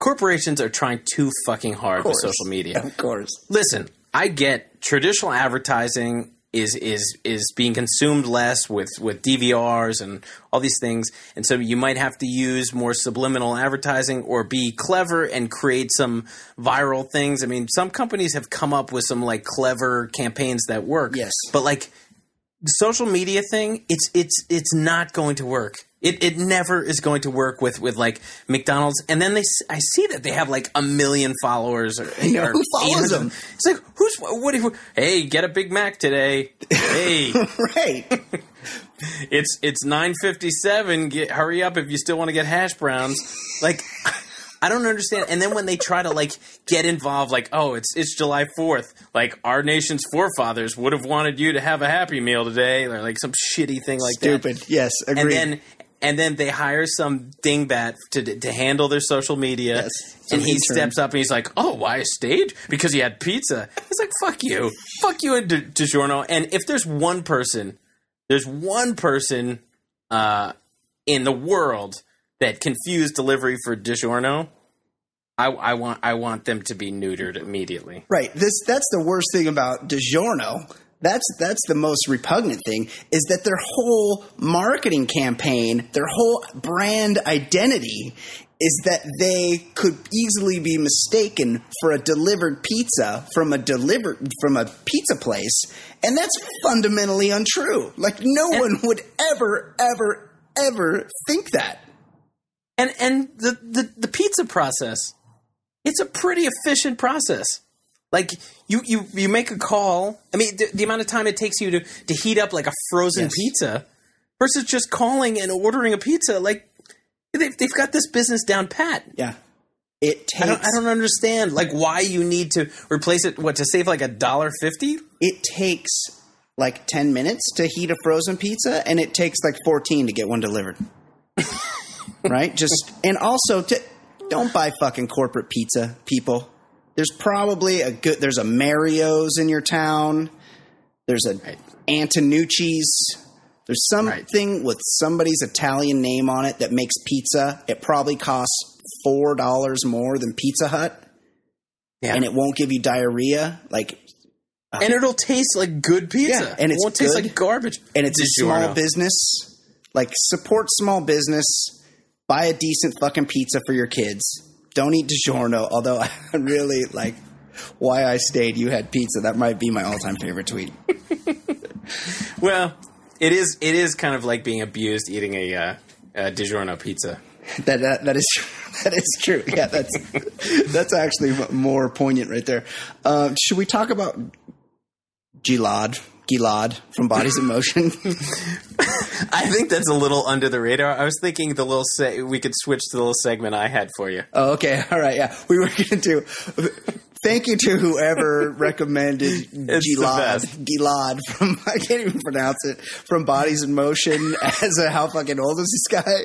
corporations are trying too fucking hard with social media. Of course. Listen, I get traditional advertising is is is being consumed less with with DVRs and all these things, and so you might have to use more subliminal advertising or be clever and create some viral things. I mean, some companies have come up with some like clever campaigns that work. Yes, but like the social media thing, it's it's it's not going to work. It, it never is going to work with, with like McDonald's. And then they, I see that they have like a million followers. Or, or who follows them? It's like who's what? If, hey, get a Big Mac today. Hey, right. it's it's nine fifty seven. Get hurry up if you still want to get hash browns. Like. I don't understand. And then when they try to like get involved, like, oh, it's it's July Fourth, like our nation's forefathers would have wanted you to have a Happy Meal today, or like some shitty thing like Stupid. that. Stupid. Yes, agreed. And then and then they hire some dingbat to to handle their social media. Yes, and he intern. steps up and he's like, "Oh, why a stage? Because he had pizza." He's like, "Fuck you, fuck you, Di- DiGiorno." And if there's one person, there's one person uh, in the world that confused delivery for DiGiorno. I, I want I want them to be neutered immediately. Right. This that's the worst thing about DiGiorno that's that's the most repugnant thing is that their whole marketing campaign, their whole brand identity is that they could easily be mistaken for a delivered pizza from a delivered from a pizza place, and that's fundamentally untrue. Like no and, one would ever ever ever think that. And and the, the the pizza process, it's a pretty efficient process. Like you, you, you make a call. I mean, the, the amount of time it takes you to, to heat up like a frozen yes. pizza versus just calling and ordering a pizza. Like they've, they've got this business down pat. Yeah. It takes. I don't, I don't understand like why you need to replace it. What to save like a dollar fifty? It takes like ten minutes to heat a frozen pizza, and it takes like fourteen to get one delivered. right? Just and also to, don't buy fucking corporate pizza, people. There's probably a good. There's a Mario's in your town. There's a right. Antonucci's. There's something right. with somebody's Italian name on it that makes pizza. It probably costs four dollars more than Pizza Hut, yeah. and it won't give you diarrhea. Like, uh, and it'll taste like good pizza. Yeah, and it won't good, taste like garbage. And it's DiGiorno. a small business. Like, support small business. Buy a decent fucking pizza for your kids. Don't eat DiGiorno. Although I really like why I stayed. You had pizza. That might be my all-time favorite tweet. well, it is. It is kind of like being abused eating a, uh, a DiGiorno pizza. That, that that is that is true. Yeah, that's that's actually more poignant right there. Uh, should we talk about Gilad? Gilad from Bodies in Motion. I think that's a little under the radar. I was thinking the little se- we could switch to the little segment I had for you. Oh, okay. All right. Yeah, we were going to thank you to whoever recommended Gilad, Gilad from I can't even pronounce it from Bodies in Motion as a how fucking old is this guy?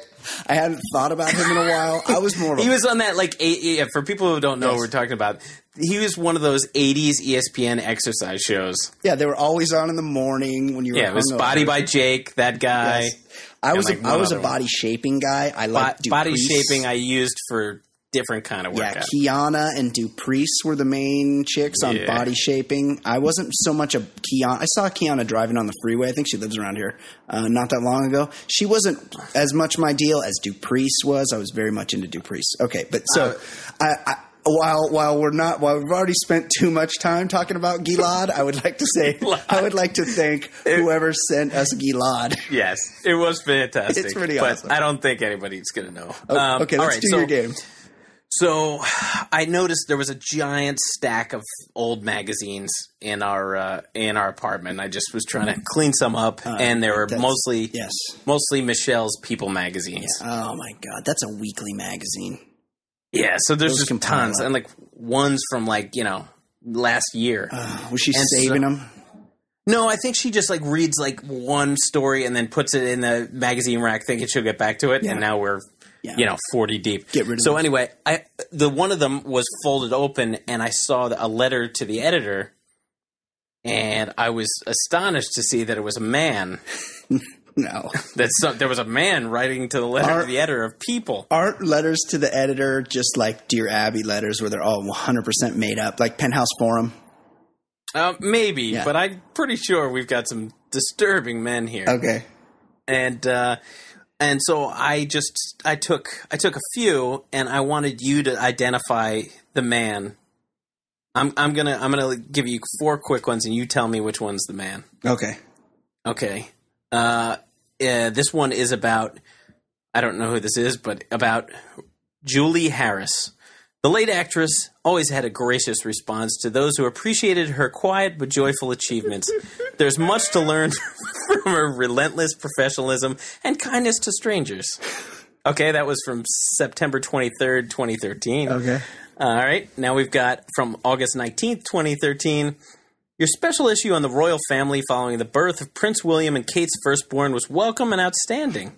I hadn't thought about him in a while. I was more. he was on that like eight, yeah, for people who don't know, yes. what we're talking about. He was one of those '80s ESPN exercise shows. Yeah, they were always on in the morning when you were. Yeah, it was Body by Jake. That guy. Yes. I was like a, I was a body shaping guy. I like body shaping. I used for different kind of workout. Yeah, Kiana and Duprice were the main chicks on yeah. body shaping. I wasn't so much a Kiana. I saw Kiana driving on the freeway. I think she lives around here. Uh, not that long ago. She wasn't as much my deal as Duprice was. I was very much into Duprice. Okay, but so uh, I, I while while we're not while we've already spent too much time talking about Gilad, I would like to say I would like to thank whoever sent us Gilad. Yes, it was fantastic. It's pretty awesome. I don't think anybody's going to know. um, okay, let's right, do so, your game. So I noticed there was a giant stack of old magazines in our uh, in our apartment. I just was trying to clean some up, uh, and they were mostly yes, mostly Michelle's People magazines. Yeah. Oh my god, that's a weekly magazine. Yeah, so there's Those just tons, and like ones from like you know last year. Uh, was she and saving so, them? No, I think she just like reads like one story and then puts it in the magazine rack, thinking she'll get back to it. Yeah. And now we're yeah. you know, 40 deep. Get rid of So anyway, I the one of them was folded open and I saw a letter to the editor and I was astonished to see that it was a man. no. That so, there was a man writing to the letter to the editor of People. Aren't letters to the editor just like Dear Abby letters where they're all 100% made up, like Penthouse Forum? Uh, maybe, yeah. but I'm pretty sure we've got some disturbing men here. Okay. And uh, and so I just I took I took a few, and I wanted you to identify the man. I'm I'm gonna I'm gonna give you four quick ones, and you tell me which one's the man. Okay. Okay. Uh, uh, this one is about I don't know who this is, but about Julie Harris. The late actress always had a gracious response to those who appreciated her quiet but joyful achievements. There's much to learn from her relentless professionalism and kindness to strangers. Okay, that was from September 23rd, 2013. Okay. Uh, all right, now we've got from August 19th, 2013. Your special issue on the royal family following the birth of Prince William and Kate's firstborn was welcome and outstanding.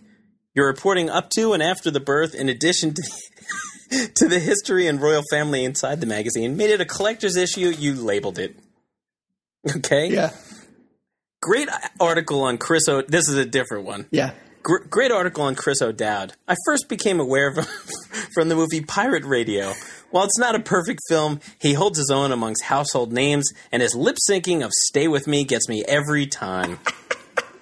Your reporting up to and after the birth, in addition to to the history and royal family inside the magazine, made it a collector's issue. You labeled it. Okay. Yeah. Great article on Chris. O- this is a different one. Yeah. Gr- great article on Chris O'Dowd. I first became aware of him from the movie Pirate Radio. While it's not a perfect film, he holds his own amongst household names, and his lip syncing of "Stay with Me" gets me every time.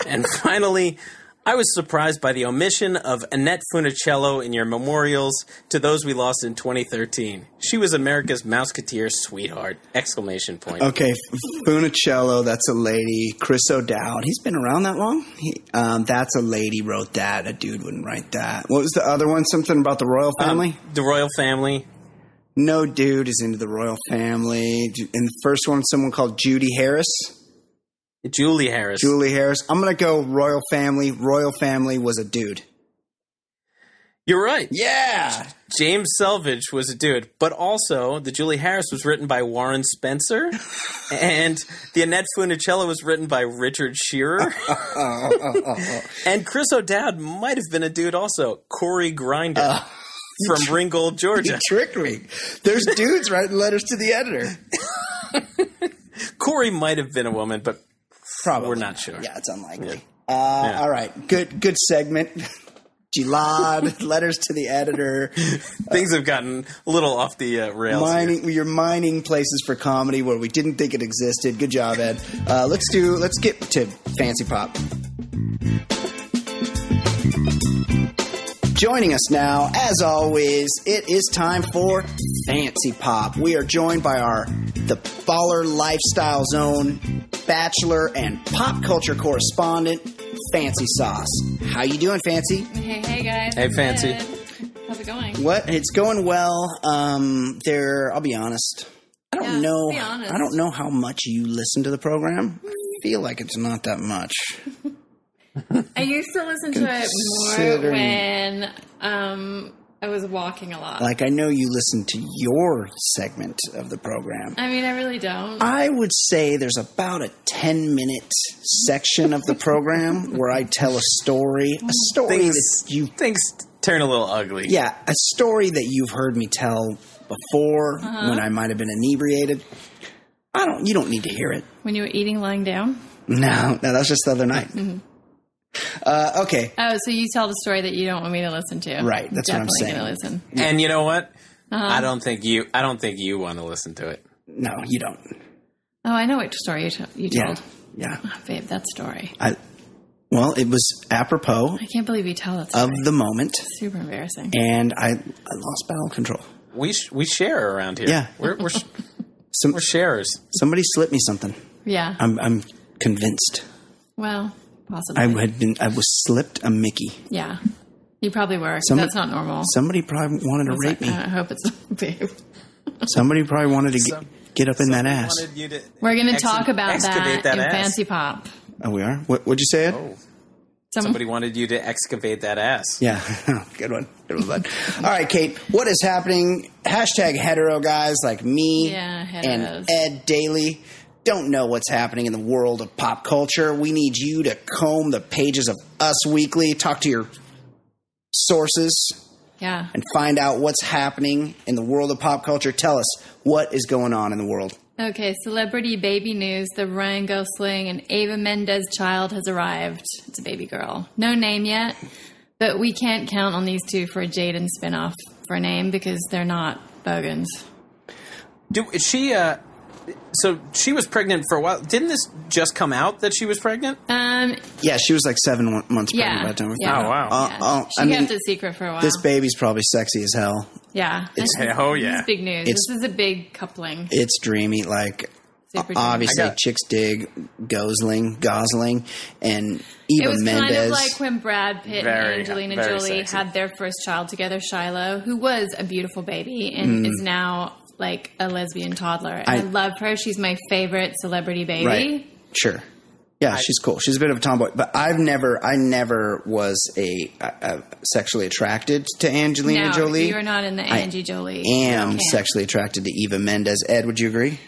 and finally, I was surprised by the omission of Annette Funicello in your memorials to those we lost in 2013. She was America's Mouseketeer sweetheart! Exclamation point. Okay, Funicello, that's a lady. Chris O'Dowd, he's been around that long? He, um, that's a lady wrote that. A dude wouldn't write that. What was the other one? Something about the royal um, family? Um, the royal family. No dude is into the royal family. And the first one, someone called Judy Harris. Julie Harris. Julie Harris. I'm gonna go royal family. Royal family was a dude. You're right. Yeah. James Selvage was a dude, but also the Julie Harris was written by Warren Spencer, and the Annette Funicello was written by Richard Shearer, and Chris O'Dowd might have been a dude also. Corey Grinder. Uh, from tr- Ringgold, Georgia. You tricked me. There's dudes writing letters to the editor. Corey might have been a woman, but Probably. We're not sure. Yeah, it's unlikely. Yeah. Uh, yeah. All right. Good good segment. Gilad, letters to the editor. Things have gotten a little off the uh, rails. Mining, you're mining places for comedy where we didn't think it existed. Good job, Ed. Uh, let's do. Let's get to FanceePop. Joining us now, as always, it is time for FanceePop. We are joined by our the Baller Lifestyle Zone bachelor and pop culture correspondent, Fancy Sauce. How you doing, Fancy? Hey, hey guys. Hey, Fancy. Good. How's it going? What? It's going well. Um, there. I'll be honest. I don't Yeah, know. be. I don't know how much you listen to the program. I feel like it's not that much. I used to listen to it more when um, I was walking a lot. Like I know you listen to your segment of the program. I mean, I really don't. I would say there's about a 10 minute section of the program where I tell a story, a story Things, that you things turn a little ugly. yeah, a story that you've heard me tell before Uh-huh. when I might have been inebriated. I don't you don't need to hear it. when you were eating lying down? No, no, that was just the other night. Mm-hmm. Uh, okay, Oh, so you tell the story that you don't want me to listen to. Right, that's what I'm saying. gonna listen. And you know what? Uh-huh. I don't think you. I don't think you want to listen to it. no, you don't. Oh, I know which story you, t- you Yeah, told. yeah. Oh, babe, that story. I well, it was apropos I can't believe you tell that of the moment, Super embarrassing. and I I lost battle control. We sh- we share around here. Yeah. we're we're, sh- Some we're sharers. somebody slipped me something. Yeah. I'm I'm convinced. well, possibly. I had been I was slipped a Mickey. yeah. You probably were. Some- that's not normal. Somebody probably wanted to rape me. I hope it's babe. Somebody probably wanted to get, Some- get up in that ass. you to We're going to ex- talk about that, that in ass. FanceePop. Oh, we are. What would you say? Ed? Oh, Some, somebody wanted you to excavate that ass. Yeah, good one. Good one, bud. All right, Kate. What is happening? Hashtag hetero guys like me Yeah, and. Ed Daly don't know what's happening in the world of pop culture. We need you to comb the pages of Us Weekly, talk to your sources, yeah. and find out what's happening in the world of pop culture. Tell us what is going on in the world. Okay, celebrity baby news. The Ryan Gosling and Eva Mendes child has arrived. It's a baby girl. No name yet, but we can't count on these two for a Jaden spinoff for a name because they're not Bogans. Do is she? Uh, so she was pregnant for a while. Didn't this just come out that she was pregnant? Um, Yeah, she was like seven mo- months pregnant yeah. by the time we yeah. found Oh, wow. Uh, Yeah. oh, she I mean, kept it secret for a while. This baby's probably sexy as hell. yeah. This, Hey, oh yeah. this is big news. It's- this is a big coupling. It's dreamy. Like Super obviously, got- chicks dig Gosling, Gosling, and Eva Mendes. It was Mendes. kind of like when Brad Pitt Very- and Angelina Jolie sexy. had their first child together, Shiloh, who was a beautiful baby Mm. and is now like a lesbian toddler. I, I- love her. She's my favorite celebrity baby. right? Sure. Yeah, she's cool. She's a bit of a tomboy, but I've never, I never was a, a, a sexually attracted to Angelina No, Jolie. you're not in the I Angie Jolie. I am sexually attracted to Eva Mendes. Ed, would you agree?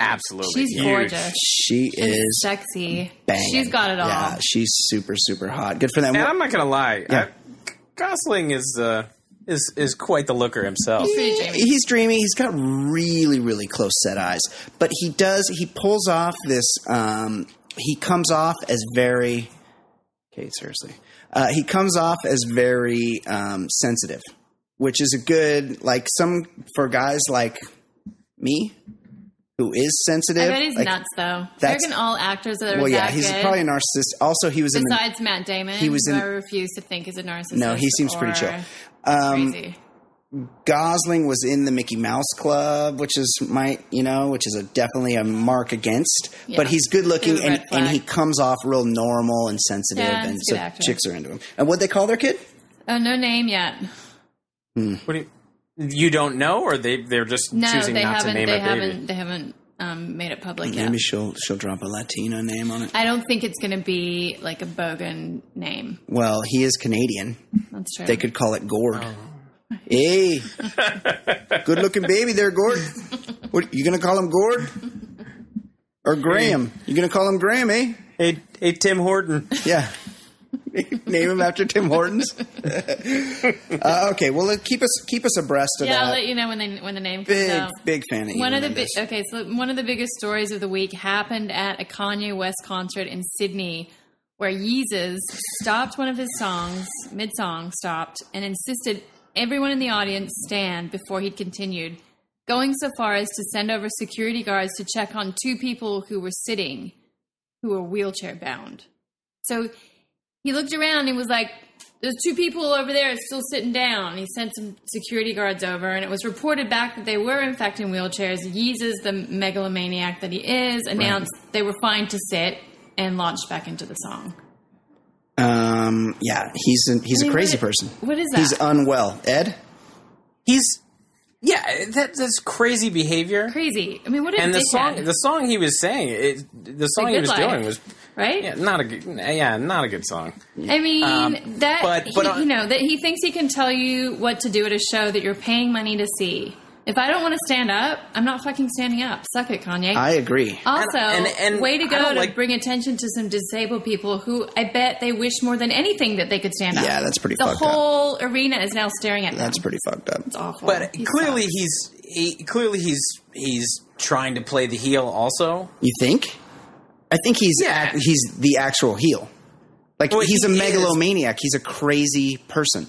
Absolutely. She's huge. gorgeous. She is Sexy. banging. She's got it all. Yeah, she's super, super hot. Good for them. And I'm not gonna lie. Yeah. uh, Gosling is uh, is is quite the looker himself. Pretty dreamy. He's dreamy. He's got really, really close set eyes, but he does. He pulls off this. Um, he comes off as very. Okay, seriously, uh, he comes off as very um, sensitive, which is a good like some for guys like me, who is sensitive. I bet he's like, nuts though. that's- Reckon all actors that are Well, yeah, that he's good. probably a narcissist. Also, he was in. The, Besides Matt Damon, he was who in- I refuse to think is a narcissist. no, he seems pretty chill. Um, Crazy. Gosling was in the Mickey Mouse Club, which is my, you know, which is a definitely a mark against. Yeah. But he's good looking Bit of a and, and he comes off real normal and sensitive, Yeah, and so actor. chicks are into him. And what they call their kid? Oh, no name yet. What do you? You don't know, or they they're just No, choosing they not to haven't. name They a baby. haven't. They haven't um, made it public yet. Maybe she'll she'll drop a Latino name on it. I don't think it's going to be like a bogan name. Well, he is Canadian. That's true. They could call it Gord. Oh. Hey, good looking baby there, Gord. What you gonna call him, Gord? Or Graham? You gonna call him Graham, eh? Hey, hey, Tim Horton. Yeah. Name him after Tim Hortons. uh, okay, well, keep us keep us abreast of that. yeah, I'll let you know when they when the name comes big out. big fan of One of the bi- okay, so one of the biggest stories of the week happened at a Kanye West concert in Sydney where Yeezus stopped one of his songs, mid song, stopped, and insisted everyone in the audience stand before he'd continued, going so far as to send over security guards to check on two people who were sitting, who were wheelchair bound. So he looked around and was like, there's two people over there still sitting down. He sent some security guards over, and it was reported back that they were in fact in wheelchairs. Yeezus, the megalomaniac that he is, announced right. they were fine to sit and launched back into the song. Um, yeah, he's a, he's I mean, a crazy what, person. What is that? He's unwell. Ed, he's yeah, that, that's crazy behavior. Crazy. I mean, what? and the song, the song he was saying, it, the song he was life. doing was right? Yeah, not a good. Yeah, not a good song. I mean um, that, but, but he, you know that he thinks he can tell you what to do at a show that you're paying money to see. If I don't want to stand up, I'm not fucking standing up. Suck it, Kanye. I agree. Also, and, and, and way to go to like, bring attention to some disabled people who I bet they wish more than anything that they could stand up. Yeah, that's pretty. The whole up. arena is now staring at them. That's pretty fucked up. It's awful. But he clearly, sucks. he's he, clearly he's he's trying to play the heel. Also, you think? I think he's yeah. he's the actual heel. Like well, he's he a megalomaniac. Is. He's a crazy person.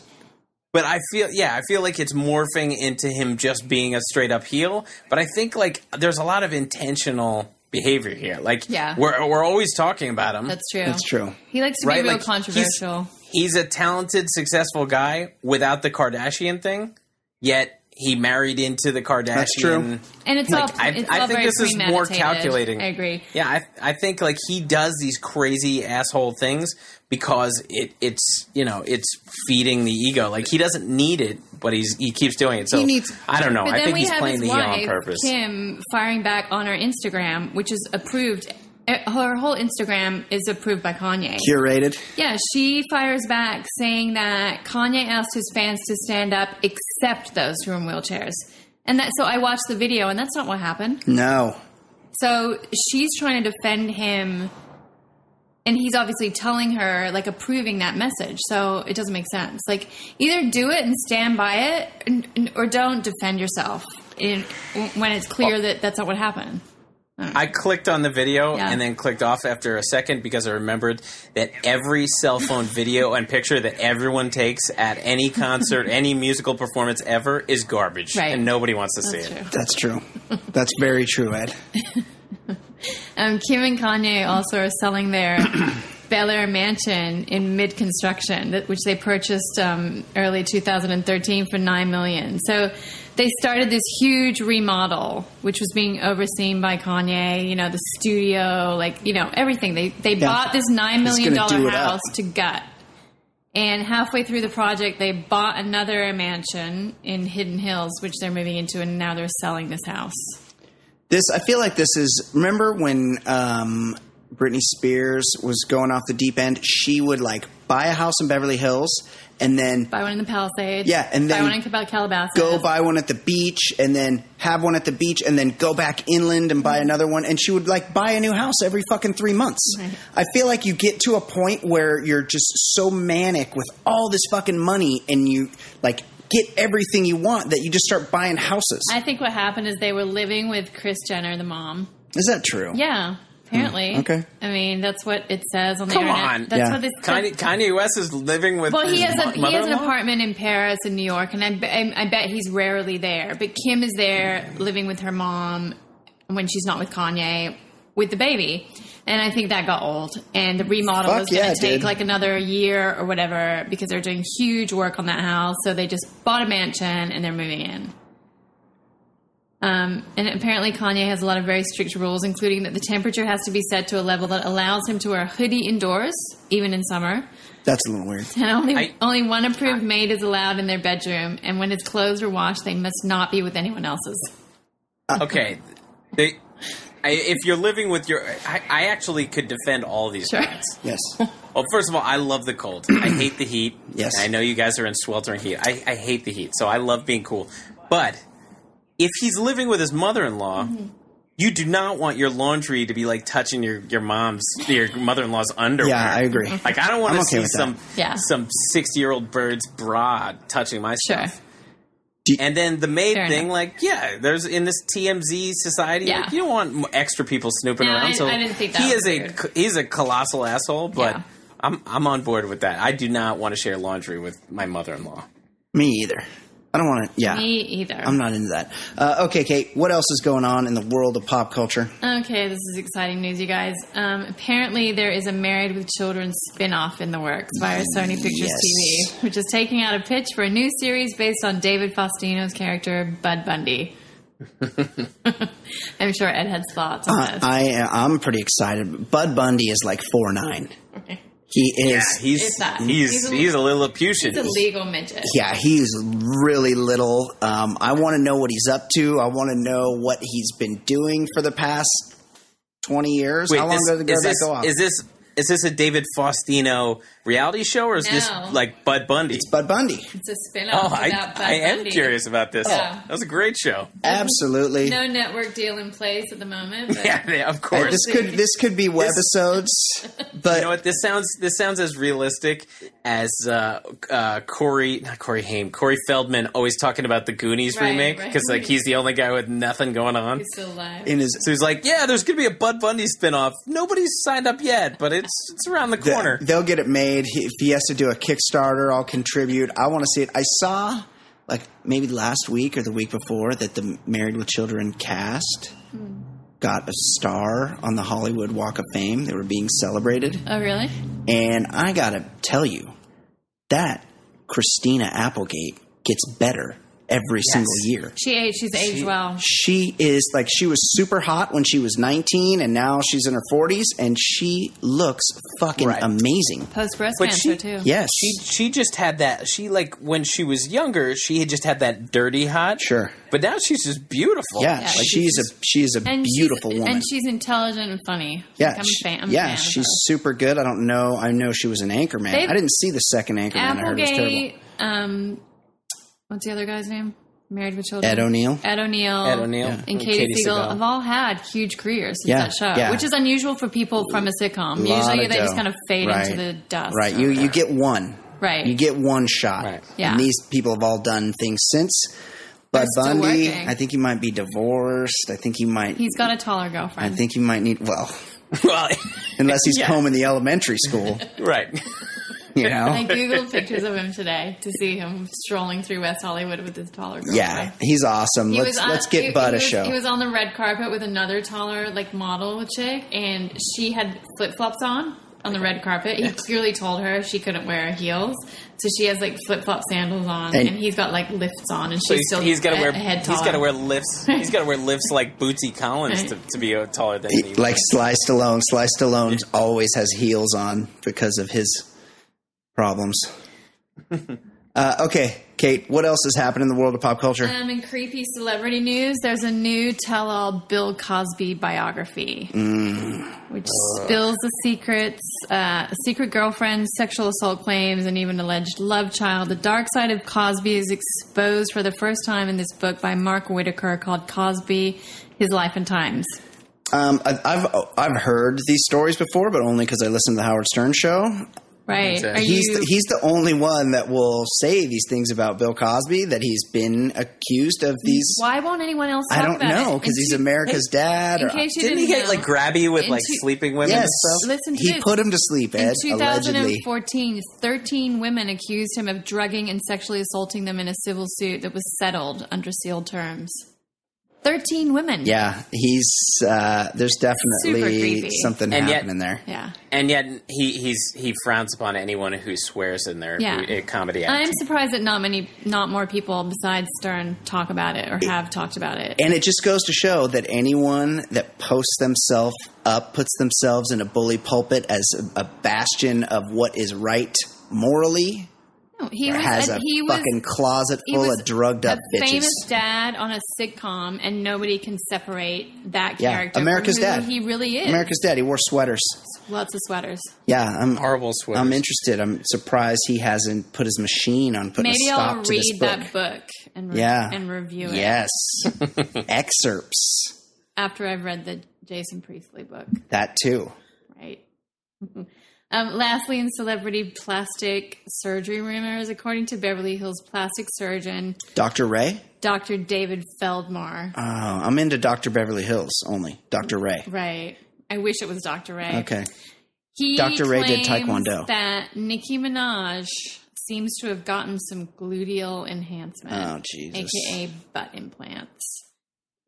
But I feel yeah, I feel like it's morphing into him just being a straight up heel. But I think like there's a lot of intentional behavior here. Like yeah. we're we're always talking about him. That's true. That's true. He likes to right? be real like, controversial. He's, he's a talented, successful guy without the Kardashian thing. Yet he married into the Kardashian. That's true. And it's like, all, I, it's I all think this is more calculating. I agree. Yeah, I, I think like he does these crazy asshole things because it it's you know it's feeding the ego. Like he doesn't need it, but he's he keeps doing it. So he needs, I don't know. I think he's playing the heel on purpose. Kim firing back on our Instagram, which is approved her whole Instagram is approved by Kanye. Curated. Yeah, she fires back saying that Kanye asked his fans to stand up except those who are in wheelchairs. And that so I watched the video and that's not what happened. No. So she's trying to defend him and he's obviously telling her like approving that message. So it doesn't make sense. Like either do it and stand by it or don't defend yourself in, when it's clear oh. that that's not what happened. I clicked on the video yeah. and then clicked off after a second because I remembered that every cell phone video and picture that everyone takes at any concert, any musical performance ever is garbage. Right. And nobody wants to That's see true. it. That's true. That's very true, Ed. um, Kim and Kanye also are selling their Bel Air mansion in mid construction, which they purchased um, early 2013 for 9 million. So they started this huge remodel, which was being overseen by Kanye. You know, the studio, like you know, everything. They they yeah. bought this nine million dollar house to gut, and halfway through the project, they bought another mansion in Hidden Hills, which they're moving into, and now they're selling this house. This I feel like this is. Remember when um, Britney Spears was going off the deep end? She would like buy a house in Beverly Hills and then buy one in the Palisades. Yeah, and then buy one in Calabasas. Go buy one at the beach, and then have one at the beach, and then go back inland and buy mm-hmm. another one. And she would like buy a new house every fucking three months. Right. I feel like you get to a point where you're just so manic with all this fucking money, and you like get everything you want that you just start buying houses. I think what happened is they were living with Kris Jenner, the mom. Is that true? Yeah. Apparently, mm, okay. I mean, that's what it says on the Come internet. on. That's yeah. what this Kanye, Kanye West is living with. Well, he has a he has an apartment in Paris and New York, and I, I, I bet he's rarely there. But Kim is there living with her mom when she's not with Kanye with the baby. And I think that got old. And the remodel Fuck was going to yeah, take dude. like another year or whatever because they're doing huge work on that house. So they just bought a mansion and they're moving in. Um, and apparently, Kanye has a lot of very strict rules, including that the temperature has to be set to a level that allows him to wear a hoodie indoors, even in summer. That's a little weird. And only I, only one approved I, maid is allowed in their bedroom, and when his clothes are washed, they must not be with anyone else's. Okay, they. I, if you're living with your, I, I actually could defend all these sure. Yes. Well, first of all, I love the cold. I hate the heat. Yes. I know you guys are in sweltering heat. I, I hate the heat, so I love being cool. But if he's living with his mother-in-law, mm-hmm. you do not want your laundry to be like touching your your mom's your mother-in-law's underwear. Yeah, I agree. Like I don't want to okay see some yeah. some sixty-year-old bird's bra touching my sure. stuff. and then the maid Fair thing, enough. like, yeah, there's in this TMZ society, yeah. like, you don't want extra people snooping no, around. I, so I didn't think that he is weird. a he's a colossal asshole, but yeah. I'm I'm on board with that. I do not want to share laundry with my mother-in-law. Me either. I don't want to. Yeah, Me either. I'm not into that. Uh, okay, Kate. What else is going on in the world of pop culture? Okay, this is exciting news, you guys. Um, apparently, there is a Married with Children spin off in the works via Sony Pictures Yes. TV, which is taking out a pitch for a new series based on David Faustino's character, Bud Bundy. I'm sure Ed has thoughts on Uh, this. I I'm pretty excited. Bud Bundy is like four nine. He is. he's he's He's he's a- a, Lilliputian. He's a legal midget. Yeah, he's really little. Um, I want to know what he's up to. I want to know what he's been doing for the past twenty years. How long this- ago did is that this go off? is this is this a David Faustino reality show or is this like Bud Bundy? It's Bud Bundy. It's a spin Oh, off I, Bud I am Bundy. curious about this. Yeah. That was a great show. Absolutely. No network deal in place at the moment. But Yeah, yeah, of course. this could this could be webisodes, but you know what? This sounds this sounds as realistic as uh, uh, Corey, not Corey Haim, Corey Feldman always talking about the Goonies Right, remake right. because like he's the only guy with nothing going on. He's still alive. in his So he's like, yeah, there's gonna be a Bud Bundy spinoff. Nobody's signed up yet, but it's it's around the corner. they'll get it made. He, if he has to do a Kickstarter, I'll contribute. I want to see it. I saw like maybe last week or the week before that the Married with Children cast hmm. got a star on the Hollywood Walk of Fame. They were being celebrated. oh, really? And I gotta tell you, that Christina Applegate gets better every single year. She aged. She's aged well. She is like she was super hot when she was 19 and now she's in her 40s and she looks fucking Right. amazing. Post breast But cancer she- too. Yes. She she just had that. She like when she was younger, she had just had that dirty hot. Sure. But now she's just beautiful. yeah, Yeah, she's a she's a beautiful she's, woman. And she's intelligent and funny. yeah, Like, I'm she- a fan. I'm a yeah, fan she's super good. I don't know. I know she was an anchorman. They've- I didn't see the second anchorman. I heard it was terrible. Applegate. Um, what's the other guy's name? Married with Children. Ed O'Neill. Ed O'Neill. Ed O'Neill And and Katie, Katie Siegel Sagal. have all had huge careers since Yeah, that show, yeah. which is unusual for people from a sitcom. Lot Usually of they just kind of fade Right. into the dust. Right. You you get one. Right. You get one shot. Right. Yeah. And these people have all done things since. Bud still Bundy, working. I think he might be divorced. I think he might. He's got a taller girlfriend. I think he might need. Well, well, unless he's Yeah. combing the elementary school, right. You I googled pictures of him today to see him strolling through West Hollywood with his taller girlfriend. Yeah, he's awesome. He let's on- let's get he- Bud he a was- show. He was on the red carpet with another taller like model chick, and she had flip flops on on the red carpet. He clearly told her she couldn't wear heels, so she has like flip flop sandals on, And- and, he's got like lifts on, and she's So he's, still he's got to wear a head he's taller. got to wear lifts. He's got to wear lifts like Bootsy Collins to, to be taller than me. like Sly Stallone. Sly Stallone always has heels on because of his problems. uh, okay, Kate. What else has happened in the world of pop culture? Um, in creepy celebrity news, there's a new tell-all Bill Cosby biography, Mm. which spills the secrets, uh, secret girlfriend, sexual assault claims, and even alleged love child. The dark side of Cosby is exposed for the first time in this book by Mark Whitaker called Cosby: His Life and Times. Um, I've I've heard these stories before, but only because I listen to the Howard Stern show. Right? Exactly. Are He's you? the, he's the only one that will say these things about Bill Cosby that he's been accused of these. why won't anyone else? Talk I don't about know because he's two- America's dad. In Or, case you Didn't he didn't get know, like grabby with In like two- sleeping women yes, and stuff? Listen to he this. put him to sleep. Ed In allegedly. 2014, 13 women accused him of drugging and sexually assaulting them in a civil suit that was settled under sealed terms. 13 women. Yeah, he's uh, there's definitely something And yet- happening there. Yeah. And yet he he's he frowns upon anyone who swears in their Yeah. uh, comedy I'm surprised that not many, not more people besides Stern talk about it or have talked about it. And it just goes to show that anyone that posts themselves up, puts themselves in a bully pulpit as a, a bastion of what is right morally, No, Oh, he was, has a, a he was, fucking closet he full was of drugged up a bitches. famous dad on a sitcom, and nobody can separate that Yeah, character America's from who Dad. he really is. America's Dad. He wore sweaters. Lots of sweaters. Yeah, I'm Horrible sweaters. I'm interested. I'm surprised he hasn't put his machine on putting Maybe a stop I'll to this read book. that book and re- Yeah. and review it. Yes, excerpts. after I've read the Jason Priestley book, That too. right? um, lastly, in celebrity plastic surgery rumors, according to Beverly Hills plastic surgeon Dr. Rey. Dr. David Feldmar. Oh, I'm into Dr. Beverly Hills only. Dr. Rey. right. I wish it was Dr. Rey. Okay. He Dr. Rey did Taekwondo. That Nicki Minaj seems to have gotten some gluteal enhancement, Oh, Jesus. aka butt implants.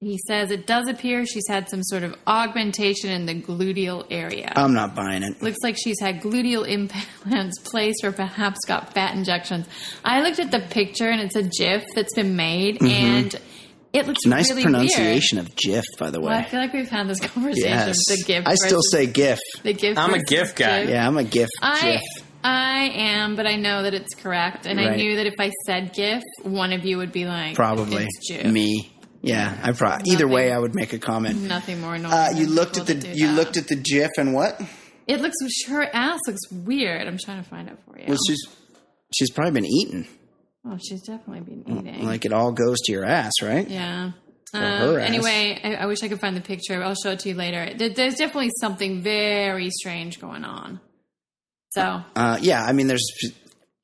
He says it does appear she's had some sort of augmentation in the gluteal area. I'm not buying it. Looks like she's had gluteal implants placed or perhaps got fat injections. I looked at the picture and it's a GIF that's been made and it looks Mm-hmm. Nice really pronunciation of GIF, by the way. Well, I feel like we've had this conversation. Yes. The GIF. I still say GIF. the GIF. I'm a GIF guy. GIF. Yeah, I'm a GIF. I GIF. I am, but I know that it's correct, and I knew that if I said GIF, one of you would be like, Probably it's GIF. me. Yeah, I probably. Either way, I would make a comment. Nothing more annoying. Uh, you looked at the you that. looked at the GIF and what? It looks her ass looks weird. I'm trying to find it for you. Well, she's she's probably been eating. oh, she's definitely been eating. Like it all goes to your ass, right? yeah. her Um, ass. anyway, I, I wish I could find the picture. I'll show it to you later. There, there's definitely something very strange going on. So Uh, yeah, I mean, there's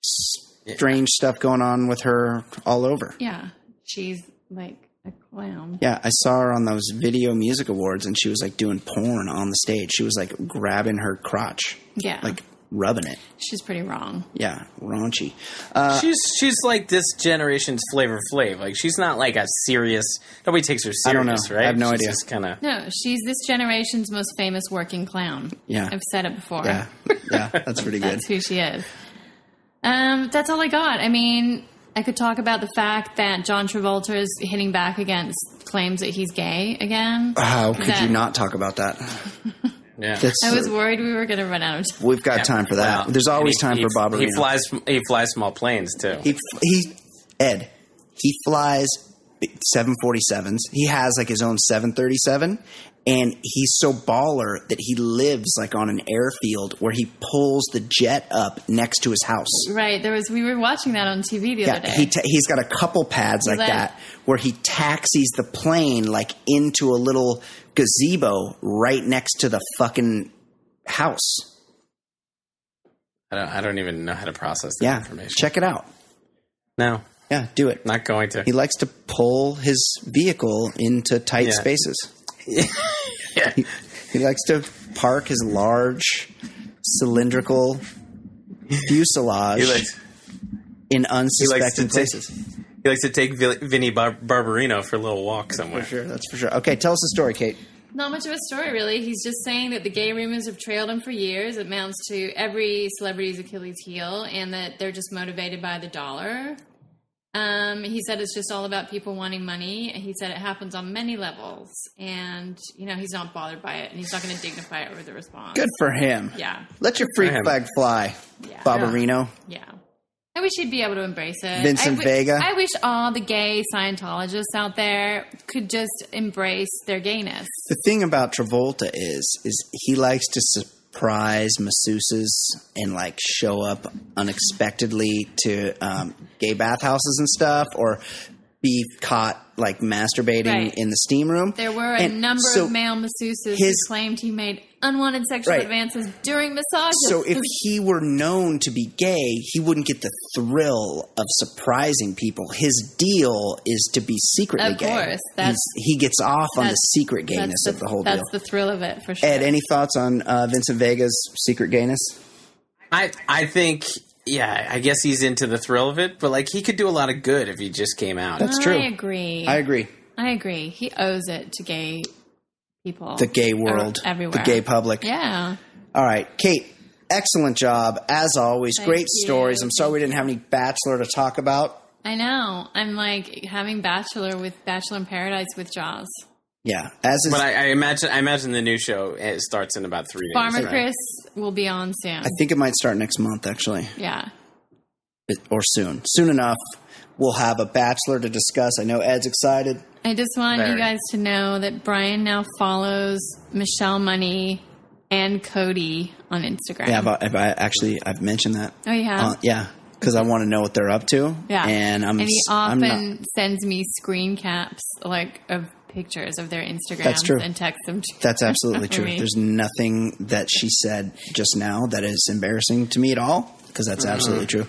strange stuff going on with her all over. yeah, she's like a clown. Yeah, I saw her on those video music awards, and she was like doing porn on the stage. She was like grabbing her crotch, Yeah, like rubbing it. she's pretty wrong. Yeah, raunchy. Uh, she's she's like this generation's Flavor Flav. Like she's not like a serious. Nobody takes her serious, I don't know. right? I have no she's idea. Kind of. No, she's this generation's most famous working clown. Yeah. I've said it before. yeah, yeah, that's pretty good. That's who she is. Um, that's all I got. I mean, I could talk about the fact that John Travolta is hitting back against claims that he's gay again. How could That- you not talk about that? Yeah. That's, I was worried we were going to run out of time. we've got time for that. Well, There's always and time he, for Bob he, he flies. He flies small planes too. He he Ed. He flies 747s. He has like his own 737 and he's so baller that he lives like on an airfield where he pulls the jet up next to his house. Right, there was. We were watching that on TV the other day. he ta- he's got a couple pads like let- that where he taxis the plane like into a little gazebo right next to the fucking house. I don't. I don't even know how to process that Yeah, information. check it out. No, Yeah, do it. not going to. He likes to pull his vehicle into tight Yeah. spaces. yeah. He likes to park his large cylindrical fuselage He likes. in He likes to take. places. He likes to take Vil- Vinnie Bar- Barbarino for a little walk somewhere. For sure, that's for sure. Okay, tell us a story, Kate. Not much of a story, really. He's just saying that the gay rumors have trailed him for years. It amounts to every celebrity's Achilles heel, and that they're just motivated by the dollar. Um, he said it's just all about people wanting money. He said it happens on many levels, and you know he's not bothered by it, and he's not going to dignify it with a response. Good for him. Yeah, Let your freak flag fly, yeah, Barbarino. yeah. I wish he'd be able to embrace it. Vincent I Vega? I wish all the gay Scientologists out there could just embrace their gayness. The thing about Travolta is, is he likes to surprise masseuses and like show up unexpectedly to um, gay bathhouses and stuff, or be caught like masturbating Right. in the steam room. There were a And number so- of male masseuses his- who claimed he made unwanted sexual Right. advances during massages. So if he were known to be gay, he wouldn't get the thrill of surprising people. His deal is to be secretly Of gay. Of course, that's- He's- he gets off on the secret gayness that's of the whole thing. that's deal. the thrill of it for sure. Ed, any thoughts on uh, Vincent Vega's secret gayness? I I think yeah. I guess he's into the thrill of it, but like he could do a lot of good if he just came out. That's true. I agree. I agree. I agree. He owes it to gay people. The gay world, everywhere. the gay public. Yeah. All right, Kate. Excellent job as always. Thank Great you. stories. I'm sorry we didn't have any Bachelor to talk about. I know. I'm like having Bachelor with Bachelor in Paradise with Jaws. Yeah, as is. But I, I imagine I imagine the new show it starts in about three days. Farmer right? Chris will be on soon. I think it might start next month, actually. yeah. It- or soon. Soon enough, we'll have a bachelor to discuss. I know Ed's excited. I just want you guys to know that Brian now follows Michelle Money and Cody on Instagram. Yeah, but I've, I actually I've mentioned that. Oh, you have? Uh, yeah, because I want to know what they're up to. Yeah. and I'm and he s- I'm often not- sends me screen caps like of pictures of their Instagrams That's true. and texts them to that's absolutely true. me. There's nothing that she said just now that is embarrassing to me at all because that's absolutely true.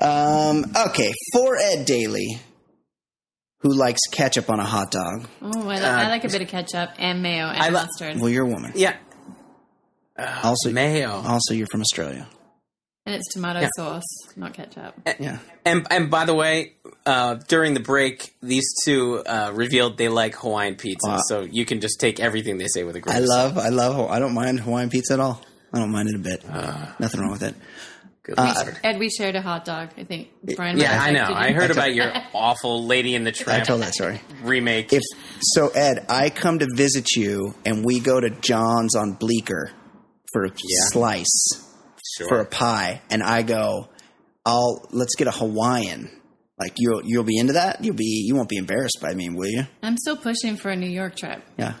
Um, okay, for Ed Daly, who likes ketchup on a hot dog. Oh, I, li- I like a bit of ketchup and mayo and I li- mustard. Well, you're a woman. Yeah. Uh, also mayo. Also, you're from Australia. And it's tomato yeah. sauce, not ketchup. And, yeah. And and by the way, uh, during the break, these two uh, revealed they like Hawaiian pizza, wow. so you can just take everything they say with a grain. I love, I love, I don't mind Hawaiian pizza at all. I don't mind it a bit. Uh, Nothing wrong with it. Good uh, Ed, we shared a hot dog. I think Brian. Yeah, I know. I heard about your awful Lady in the Tramp. I told that story. Remake. If so, Ed, I come to visit you, and we go to John's on Bleecker for a yeah. slice sure. for a pie, and I go, "I'll let's get a Hawaiian." Like you'll you'll be into that? You'll be you won't be embarrassed by me, will you? I'm still pushing for a New York trip. Yeah.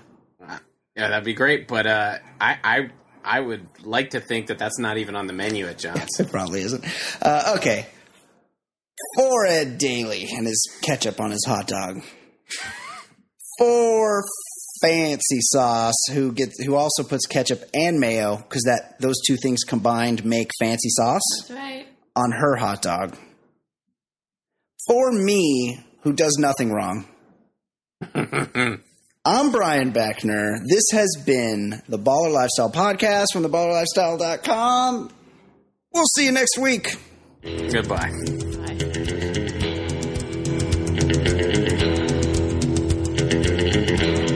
Yeah, that'd be great. But uh, I I I would like to think that that's not even on the menu at John's. it probably isn't. Uh, okay. For Ed Daly and his ketchup on his hot dog. For fancy sauce who gets who also puts ketchup and mayo because that those two things combined make fancy sauce. That's right. On her hot dog. For me, who does nothing wrong. I'm Brian Beckner. This has been the Baller Lifestyle Podcast from theballerlifestyle.com. We'll see you next week. Goodbye. Bye.